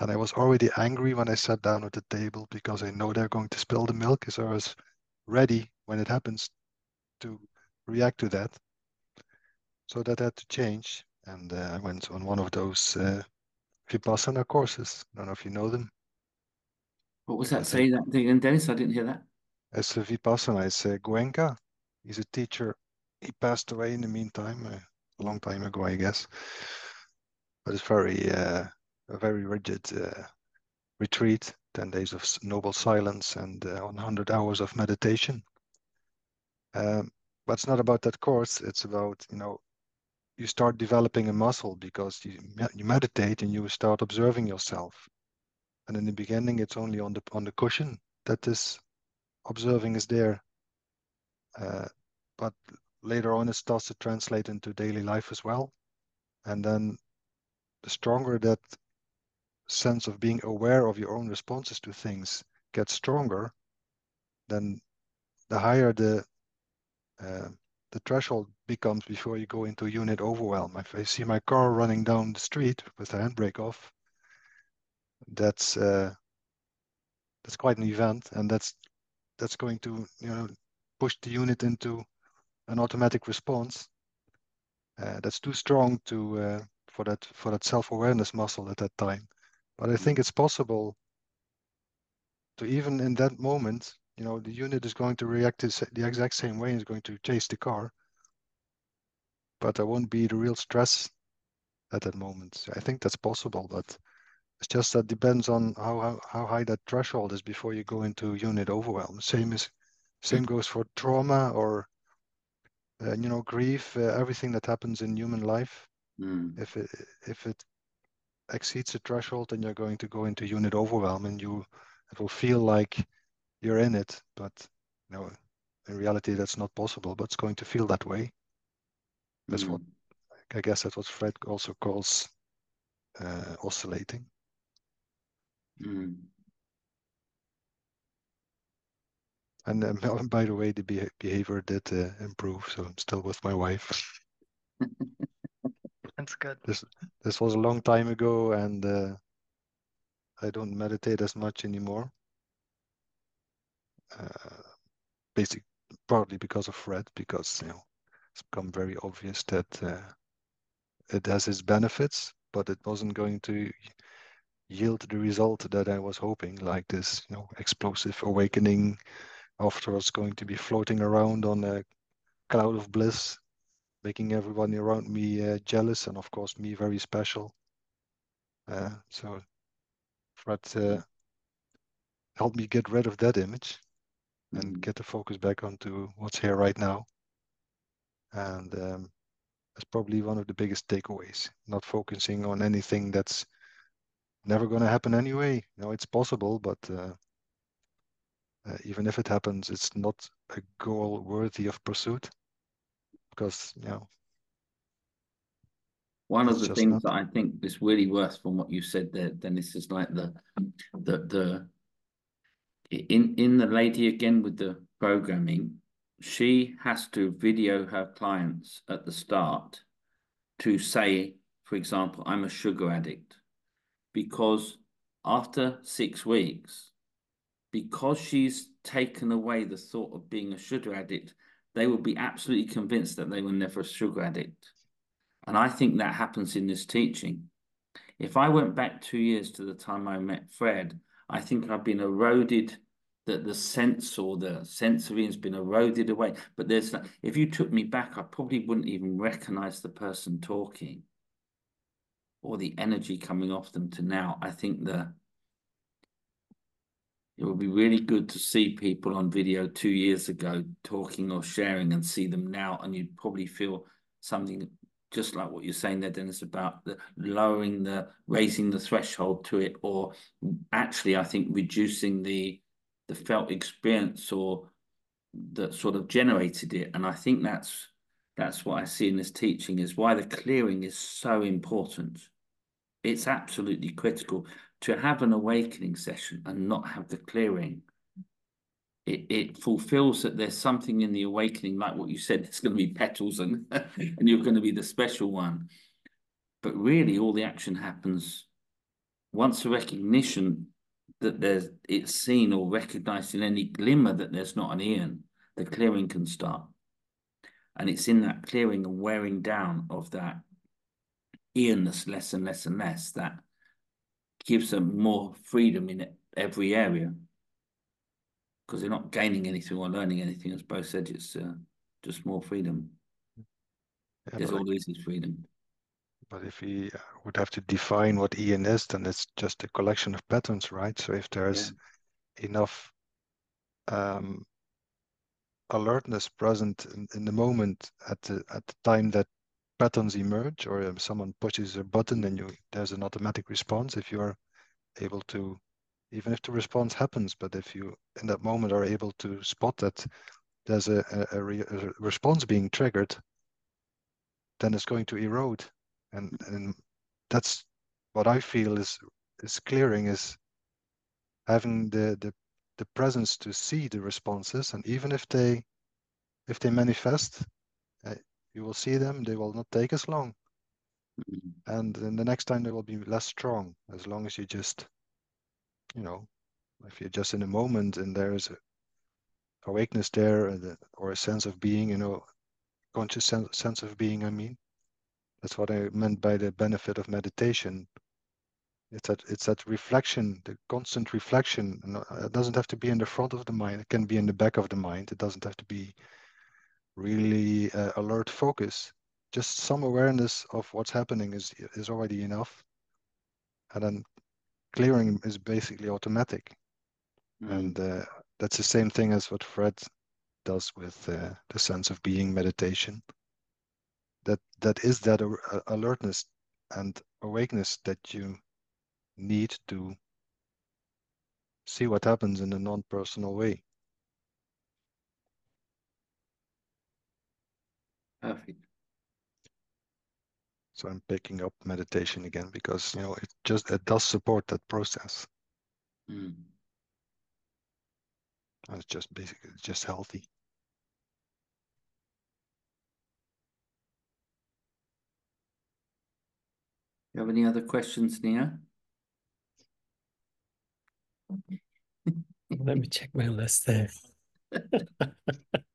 and I was already angry when I sat down at the table because I know they're going to spill the milk. So I was ready when it happens to react to that. So that had to change, and uh, I went on one of those uh, Vipassana courses. I don't know if you know them. What was that? Say that thing again, Dennis. I didn't hear that. It's a Vipassana. It's a Goenka. He's a teacher. He passed away in the meantime, a long time ago, I guess. But it's very, uh, a very rigid uh, retreat. Ten days of noble silence and uh, 100 hours of meditation. Um, but it's not about that course. It's about you know you start developing a muscle because you you meditate and you start observing yourself. And in the beginning, it's only on the on the cushion that this observing is there. Uh, but later on, it starts to translate into daily life as well. And then the stronger that sense of being aware of your own responses to things gets stronger, then the higher the uh, the threshold becomes before you go into unit overwhelm. If I see my car running down the street with the handbrake off, that's uh, that's quite an event, and that's that's going to you know push the unit into an automatic response. Uh, that's too strong to uh, for that for that self-awareness muscle at that time. But I think it's possible to even in that moment you know, the unit is going to react the exact same way and is going to chase the car. But there won't be the real stress at that moment. I think that's possible, but it's just that depends on how, how, how high that threshold is before you go into unit overwhelm. Same is same goes for trauma or uh, you know grief, uh, everything that happens in human life. Mm. If it if it exceeds the threshold, then you're going to go into unit overwhelm, and you it will feel like you're in it, but you know, in reality, that's not possible. But it's going to feel that way. That's mm. what I guess that's what Fred also calls uh, oscillating. Mm. And um, [LAUGHS] by the way, the be behavior did uh, improve, so I'm still with my wife. [LAUGHS] That's good. This this was a long time ago, and uh, I don't meditate as much anymore. Uh, basic partly because of Fred, because you know it's become very obvious that uh, it has its benefits, but it wasn't going to yield the result that I was hoping, like this, you know, explosive awakening. Afterwards, going to be floating around on a cloud of bliss, making everyone around me uh, jealous, and of course me very special. Uh, so Fred uh, helped me get rid of that image and mm. get the focus back onto what's here right now. And um, that's probably one of the biggest takeaways. Not focusing on anything that's never going to happen anyway. You know, it's possible, but uh, uh, even if it happens, it's not a goal worthy of pursuit because you know. One of the things not... that I think is really worth from what you said there, Dennis, is like the the the in in the lady again with the programming, she has to video her clients at the start to say, for example, I'm a sugar addict, because after six weeks, because she's taken away the thought of being a sugar addict, they will be absolutely convinced that they were never a sugar addict. And I think that happens in this teaching. If I went back two years to the time I met Fred, I think I've been eroded that the sense or the sensory has been eroded away. But there's if you took me back, I probably wouldn't even recognize the person talking or the energy coming off them to now. I think the it would be really good to see people on video two years ago talking or sharing and see them now, and you'd probably feel something just like what you're saying there, Dennis, about the lowering the raising the threshold to it, or actually, I think reducing the the felt experience or that sort of generated it. And I think that's that's what I see in this teaching is why the clearing is so important. It's absolutely critical to have an awakening session and not have the clearing, it, it fulfills that there's something in the awakening, like what you said, there's going to be petals and, [LAUGHS] and you're going to be the special one. But really, all the action happens once the recognition that there's it's seen or recognized in any glimmer that there's not an Ian, the clearing can start. And it's in that clearing and wearing down of that Ianness less and less and less that gives them more freedom in every area. Because they're not gaining anything or learning anything, as both said, it's uh, just more freedom. Yeah, There's always this freedom. But if we would have to define what Ian is, then it's just a collection of patterns, right? So if there's yeah. enough um, alertness present in, in, the moment at the at the time that patterns emerge, or if someone pushes a button and you there's an automatic response, if you are able to, even if the response happens, but if you in that moment are able to spot that there's a, a, a, re, a response being triggered, then it's going to erode. And and that's what I feel is is clearing is having the the the presence to see the responses. And even if they if they manifest uh, you will see them. They will not take as long. Mm-hmm. and then the next time they will be less strong as long as you just you know if you're just in a moment and there is a awakeness there or, the, or a sense of being you know conscious sense, sense of being i mean that's what I meant by the benefit of meditation. It's that it's that reflection, the constant reflection. Uh, it doesn't have to be in the front of the mind. It can be in the back of the mind. It doesn't have to be really uh, alert focus. Just some awareness of what's happening is is already enough. And then clearing is basically automatic. Mm. And uh, that's the same thing as what Fred does with uh, the sense of being meditation that that is that alertness and awakeness that you need to see what happens in a non-personal way. Perfect. So I'm picking up meditation again because you know it just it does support that process. Mm. It's just basically it's just healthy. You have any other questions, Nia? Let me check my list there. [LAUGHS]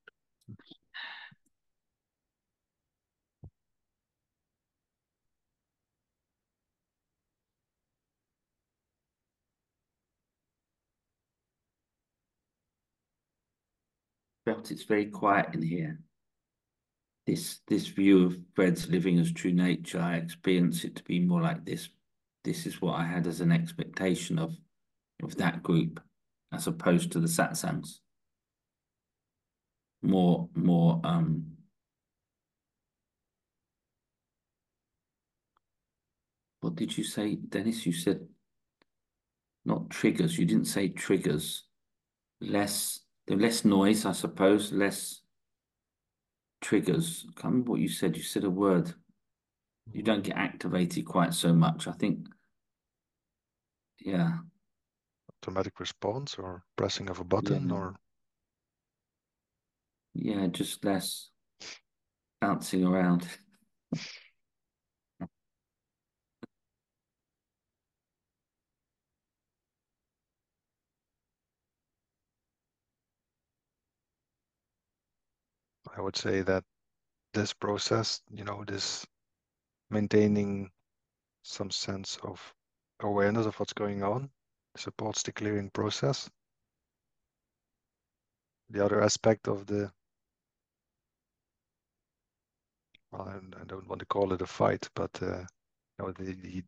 Felt it's very quiet in here this this view of Fred's living as true nature, I experience it to be more like this. This is what I had as an expectation of of that group, as opposed to the satsangs. More more um what did you say, Dennis? You said not triggers. You didn't say triggers. Less, less noise, I suppose. Less triggers. I can't remember what you said. You said a word. You mm-hmm. don't get activated quite so much. I think, yeah. Automatic response or pressing of a button yeah. or. Yeah, just less bouncing around. [LAUGHS] I would say that this process, you know, this maintaining some sense of awareness of what's going on supports the clearing process. The other aspect of the, well, I, don't want to call it a fight, but uh, you know, the, the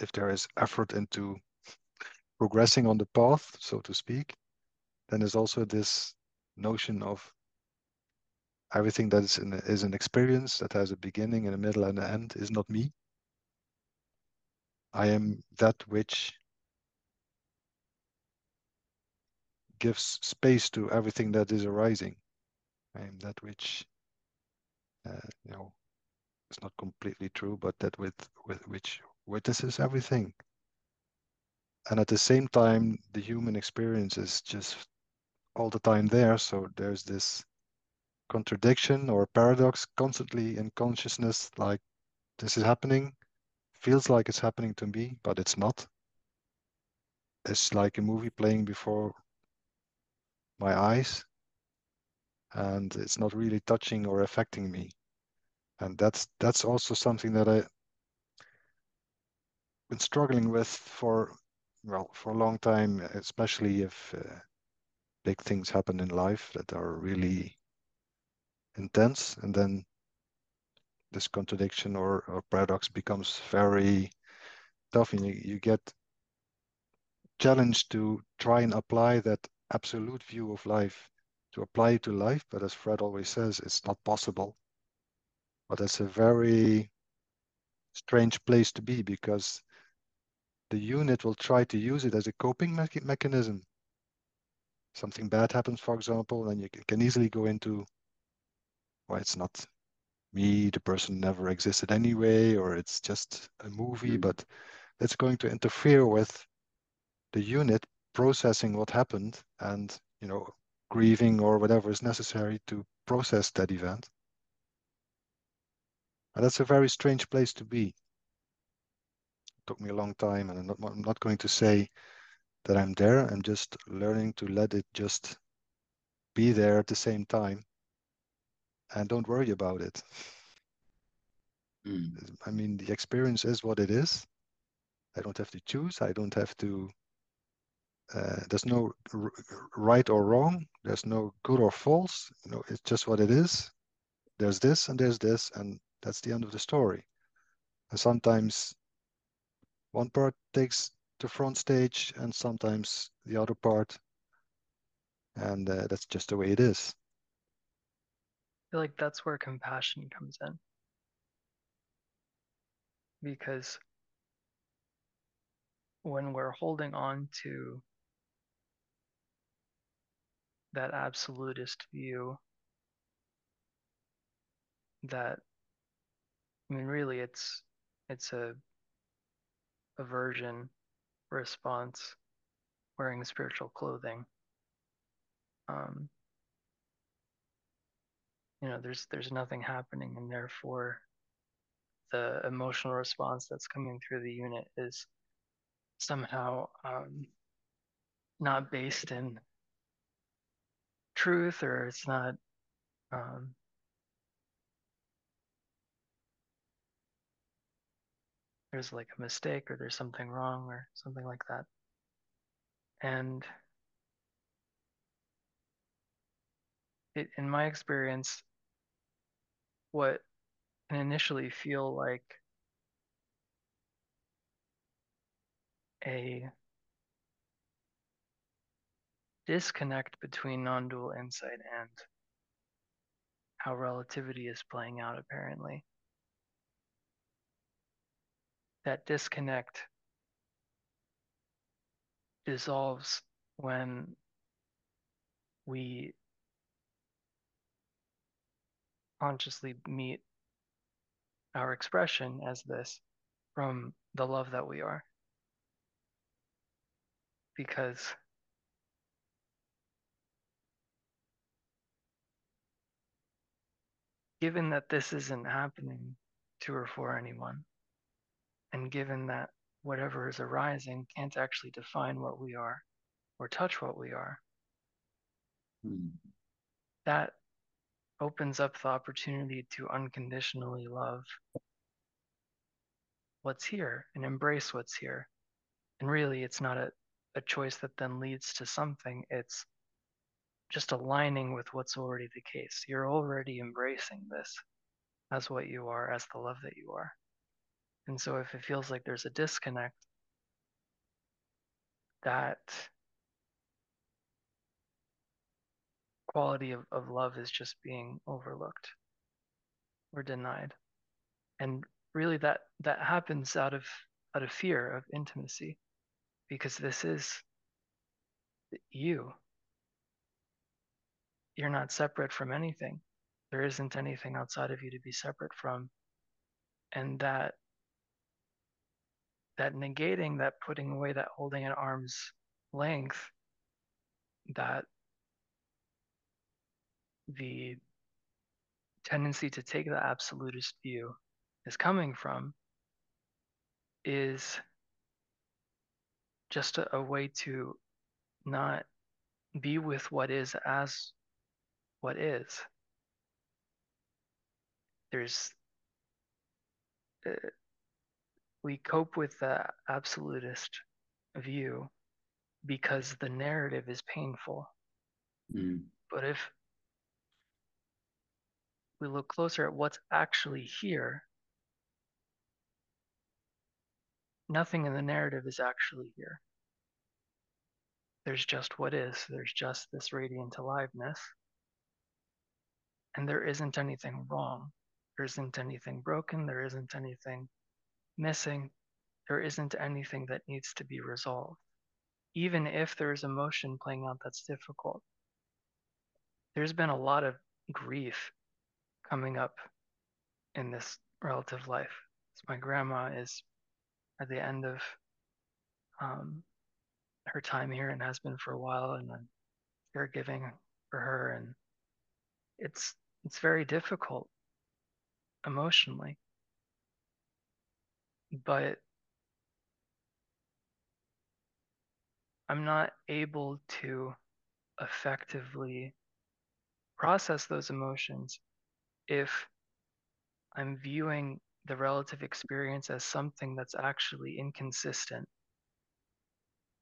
if there is effort into progressing on the path, so to speak, then there's also this notion of everything that is, in, is an experience that has a beginning and a middle and an end is not me. I am that which gives space to everything that is arising. I am that which, uh, you know, it's not completely true, but that with, with which witnesses everything. and at the same time the human experience is just all the time there so there's this contradiction or paradox constantly in consciousness like this is happening feels like it's happening to me but it's not. It's like a movie playing before my eyes and it's not really touching or affecting me. And that's that's also something that i been struggling with for well for a long time especially if uh, big things happen in life that are really intense and then this contradiction or, or paradox becomes very tough and you, you get challenged to try and apply that absolute view of life to apply it to life but as fred always says it's not possible. But it's a very strange place to be because the unit will try to use it as a coping me mechanism. Something bad happens for example and you can easily go into well it's not me the person never existed anyway or it's just a movie mm. but that's going to interfere with the unit processing what happened and you know grieving or whatever is necessary to process that event. And that's a very strange place to be. It took me a long time and I'm not, I'm not going to say that I'm there. I'm just learning to let it just be there at the same time and don't worry about it. Mm. I mean, the experience is what it is. I don't have to choose. I don't have to. Uh, there's no right or wrong. There's no good or false. You know, it's just what it is. There's this and there's this, and that's the end of the story. And sometimes one part takes the front stage, and sometimes the other part, and uh, that's just the way it is feel like that's where compassion comes in. Because when we're holding on to that absolutist view, that I mean, really, it's it's a aversion response wearing spiritual clothing. Um, you know there's there's nothing happening and therefore the emotional response that's coming through the unit is somehow um, not based in truth or it's not um, there's like a mistake or there's something wrong or something like that. And it, in my experience what can initially feel like a disconnect between non-dual insight and how relativity is playing out apparently. That disconnect dissolves when we consciously meet our expression as this from the love that we are. Because given that this isn't happening to or for anyone, and given that whatever is arising can't actually define what we are or touch what we are, mm. that opens up the opportunity to unconditionally love what's here and embrace what's here. And really, it's not a, a choice that then leads to something, it's just aligning with what's already the case. You're already embracing this as what you are, as the love that you are. And so if it feels like there's a disconnect, that quality of, of love is just being overlooked or denied. And really that that happens out of out of fear of intimacy because this is you. You're not separate from anything. There isn't anything outside of you to be separate from. And that that negating that putting away that holding at arm's length that the tendency to take the absolutist view is coming from is just a, a way to not be with what is as what is. There's uh, we cope with the absolutist view because the narrative is painful. Mm. But if we look closer at what's actually here, nothing in the narrative is actually here. There's just what is. There's just this radiant aliveness. And there isn't anything wrong. There isn't anything broken. There isn't anything missing. There isn't anything that needs to be resolved. Even if there's emotion playing out that's difficult. There's been a lot of grief coming up in this relative life. So my grandma is at the end of um, her time here and has been for a while, and I'm caregiving for her, and it's it's very difficult emotionally. But I'm not able to effectively process those emotions if I'm viewing the relative experience as something that's actually inconsistent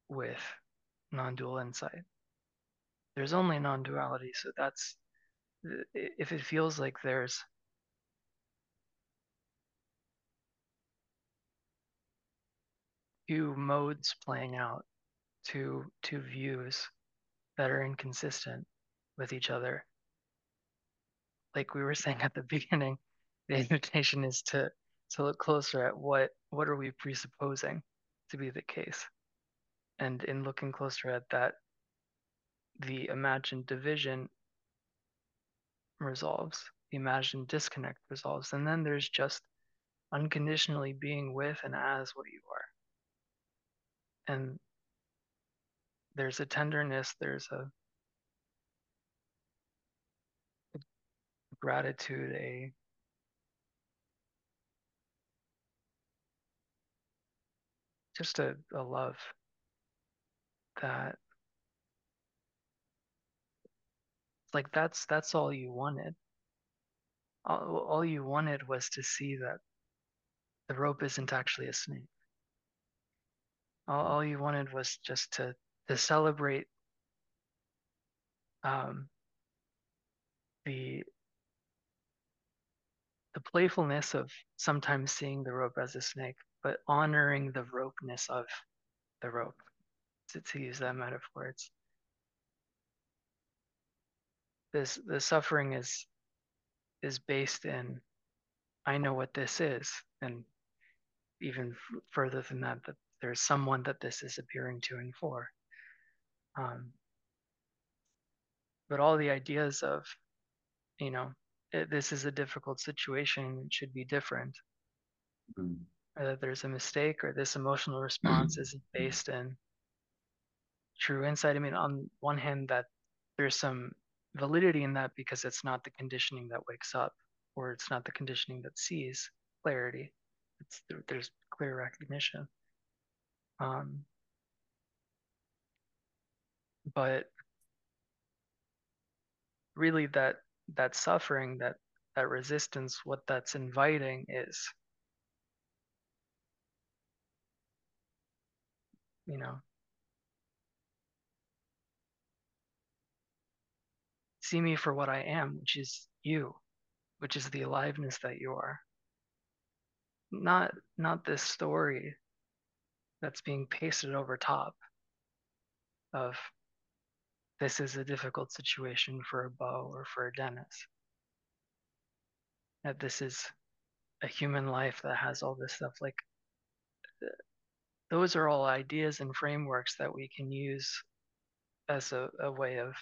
with non-dual insight. There's only non-duality, so that's if it feels like there's two modes playing out, two two views that are inconsistent with each other. Like we were saying at the beginning, [LAUGHS] the invitation is to to look closer at what what are we presupposing to be the case? And in looking closer at that the imagined division resolves the imagined disconnect resolves and then there's just unconditionally being with and as what you are. And there's a tenderness there's a, gratitude a just a, a love that like that's that's all you wanted. All, all you wanted was to see that the rope isn't actually a snake. All, all you wanted was just to to celebrate um, the the playfulness of sometimes seeing the rope as a snake but honoring the ropeness of the rope to, to use that metaphor. It's this the suffering is is based in i know what this is and even further than that that there's someone that this is appearing to and for. Um, but all the ideas of you know it, this is a difficult situation it should be different Mm. whether there's a mistake or this emotional response isn't based in true insight. I mean, on one hand, that there's some validity in that because it's not the conditioning that wakes up, or it's not the conditioning that sees clarity. It's there's clear recognition. Um, but really, that that suffering, that that resistance, what that's inviting is you know see me for what i am which is you which is the aliveness that you are. Not not this story that's being pasted over top of this is a difficult situation for a Bo or for a Dennis. That this is a human life that has all this stuff. Like, uh, those are all ideas and frameworks that we can use as a, a way of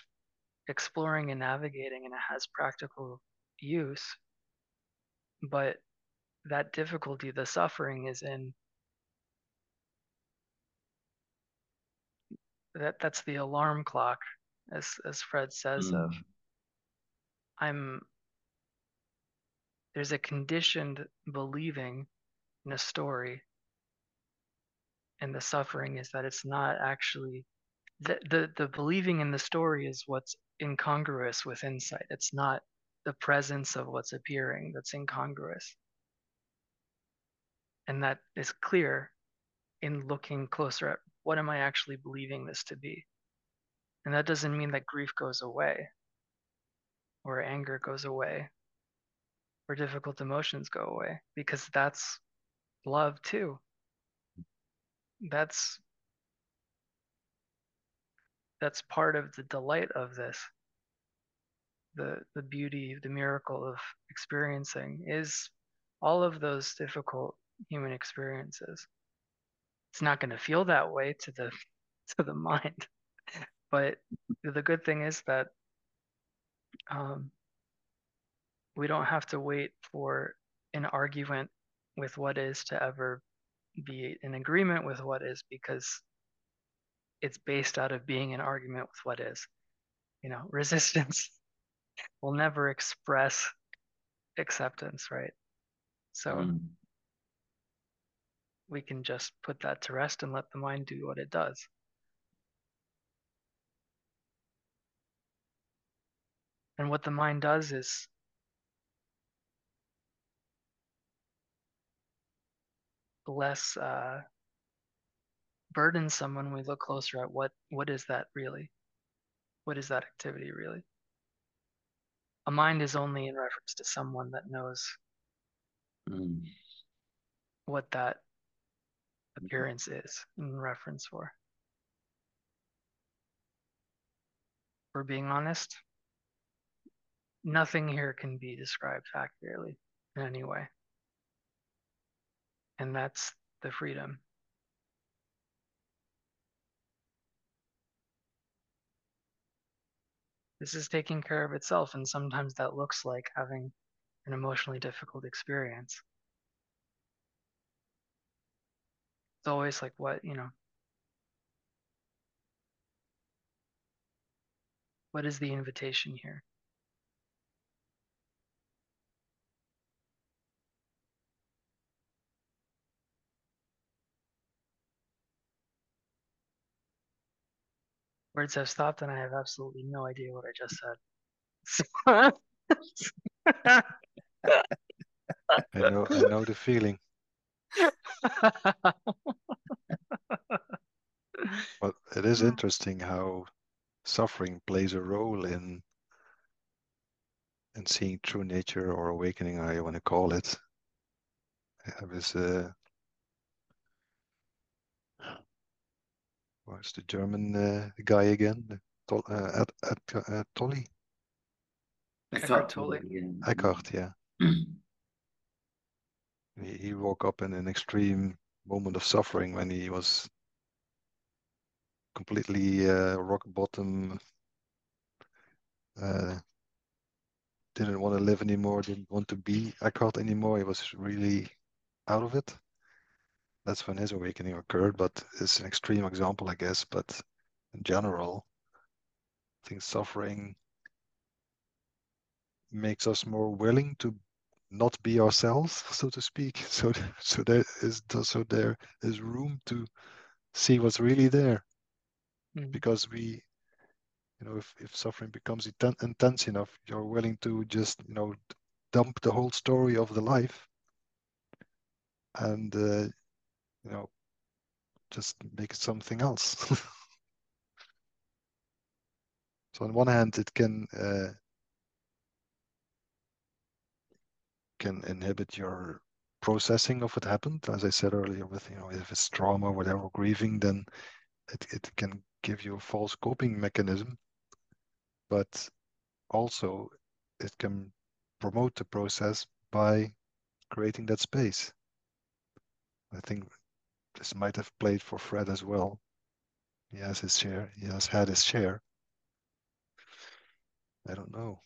exploring and navigating, and it has practical use. But that difficulty, the suffering is in that that's the alarm clock as as Fred says, of Mm. I'm there's a conditioned believing in a story, and the suffering is that it's not actually the the, the believing in the story is what's incongruous with insight. It's not the presence of what's appearing that's incongruous. And that is clear in looking closer at what am I actually believing this to be. And that doesn't mean that grief goes away or anger goes away or difficult emotions go away because that's love too. That's that's part of the delight of this. The the beauty, the miracle of experiencing is all of those difficult human experiences. It's not going to feel that way to the [LAUGHS] to the mind, but the good thing is that um, we don't have to wait for an argument with what is to ever be in agreement with what is because it's based out of being in argument with what is. You know, [LAUGHS] resistance will never express acceptance, right? So Mm. we can just put that to rest and let the mind do what it does. And what the mind does is less uh, burdensome when we look closer at what what is that really? What is that activity really? A mind is only in reference to someone that knows Mm. what that appearance is in reference for. For being honest, nothing here can be described accurately in any way. And that's the freedom. This is taking care of itself, and sometimes that looks like having an emotionally difficult experience. It's always like what, you know, what is the invitation here? Words have stopped, and I have absolutely no idea what I just said. I know, I know the feeling. But it is [LAUGHS] interesting how suffering plays a role in in seeing true nature or awakening, I want to call it. What's the German uh, guy again? The Tol uh, Ed, Ed, uh, Tolly Eckhart Tolle. Yeah. Eckhart, yeah. [CLEARS THROAT] He, he woke up in an extreme moment of suffering when he was completely uh, rock bottom. Uh, didn't want to live anymore. Didn't want to be Eckhart anymore. He was really out of it. That's when his awakening occurred. But it's an extreme example, I guess. But in general, I think suffering makes us more willing to not be ourselves, [LAUGHS] so to speak. [LAUGHS] So, so there is so there is room to see what's really there, Mm. because we, you know, if if suffering becomes inten- intense enough, you're willing to just, you know, dump the whole story of the life, and uh, you know, just make it something else. [LAUGHS] so on one hand, it can uh, can inhibit your processing of what happened. As I said earlier, with you know, if it's trauma, whatever, grieving, then it, it can give you a false coping mechanism. But also, it can promote the process by creating that space. I think this might have played for Fred as well. He has his share. He has had his share. I don't know.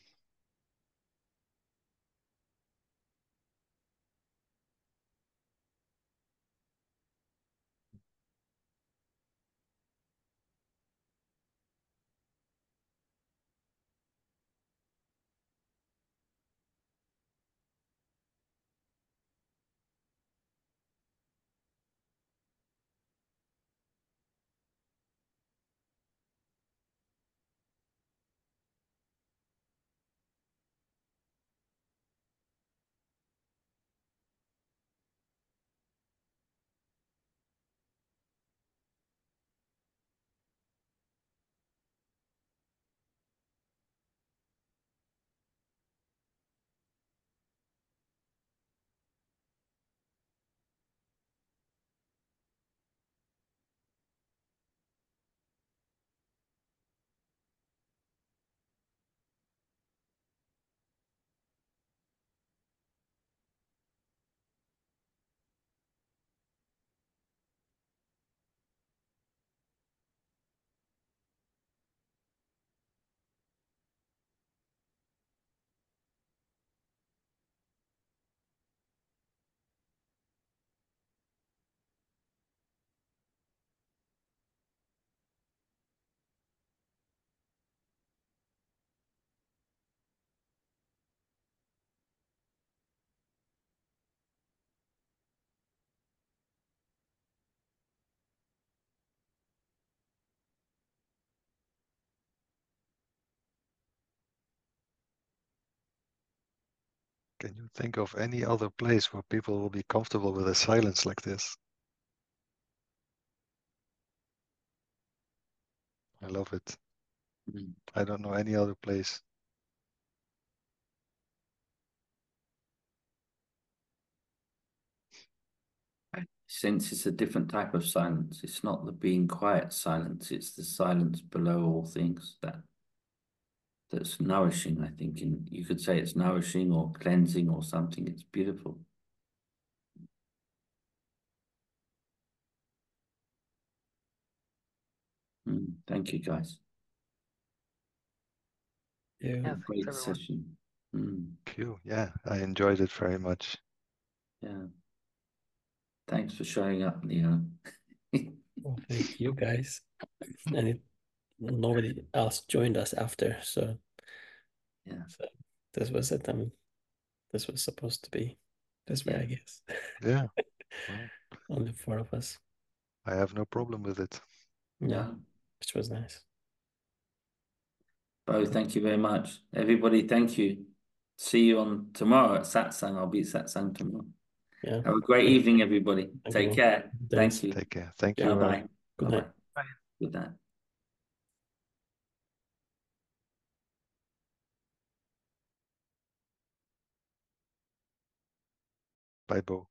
Can you think of any other place where people will be comfortable with a silence like this? I love it. I don't know any other place. Since it's a different type of silence, it's not the being quiet silence, it's the silence below all things that that's nourishing, I think. And you could say it's nourishing or cleansing or something. It's beautiful. Mm, thank you, guys. Yeah. Yeah, Great everyone. session. Mm, Thank you. Yeah, I enjoyed it very much. yeah. Thanks for showing up, Leo. Well, thank you guys. [LAUGHS] And it, nobody else joined us after, so Yeah. so this was it. I mean, this was supposed to be this way, I guess. Yeah, well, [LAUGHS] Only four of us. I have no problem with it. Yeah, Yeah. which was nice. Bo, thank you very much. Everybody, thank you. See you on tomorrow at Satsang. I'll be at Satsang tomorrow. Yeah. Have a great evening, everybody. Thank Take you. care. Thanks. Thank you. Take care. Thank you. Bye bye. Good night. Bye. Good night. Bye, Bo.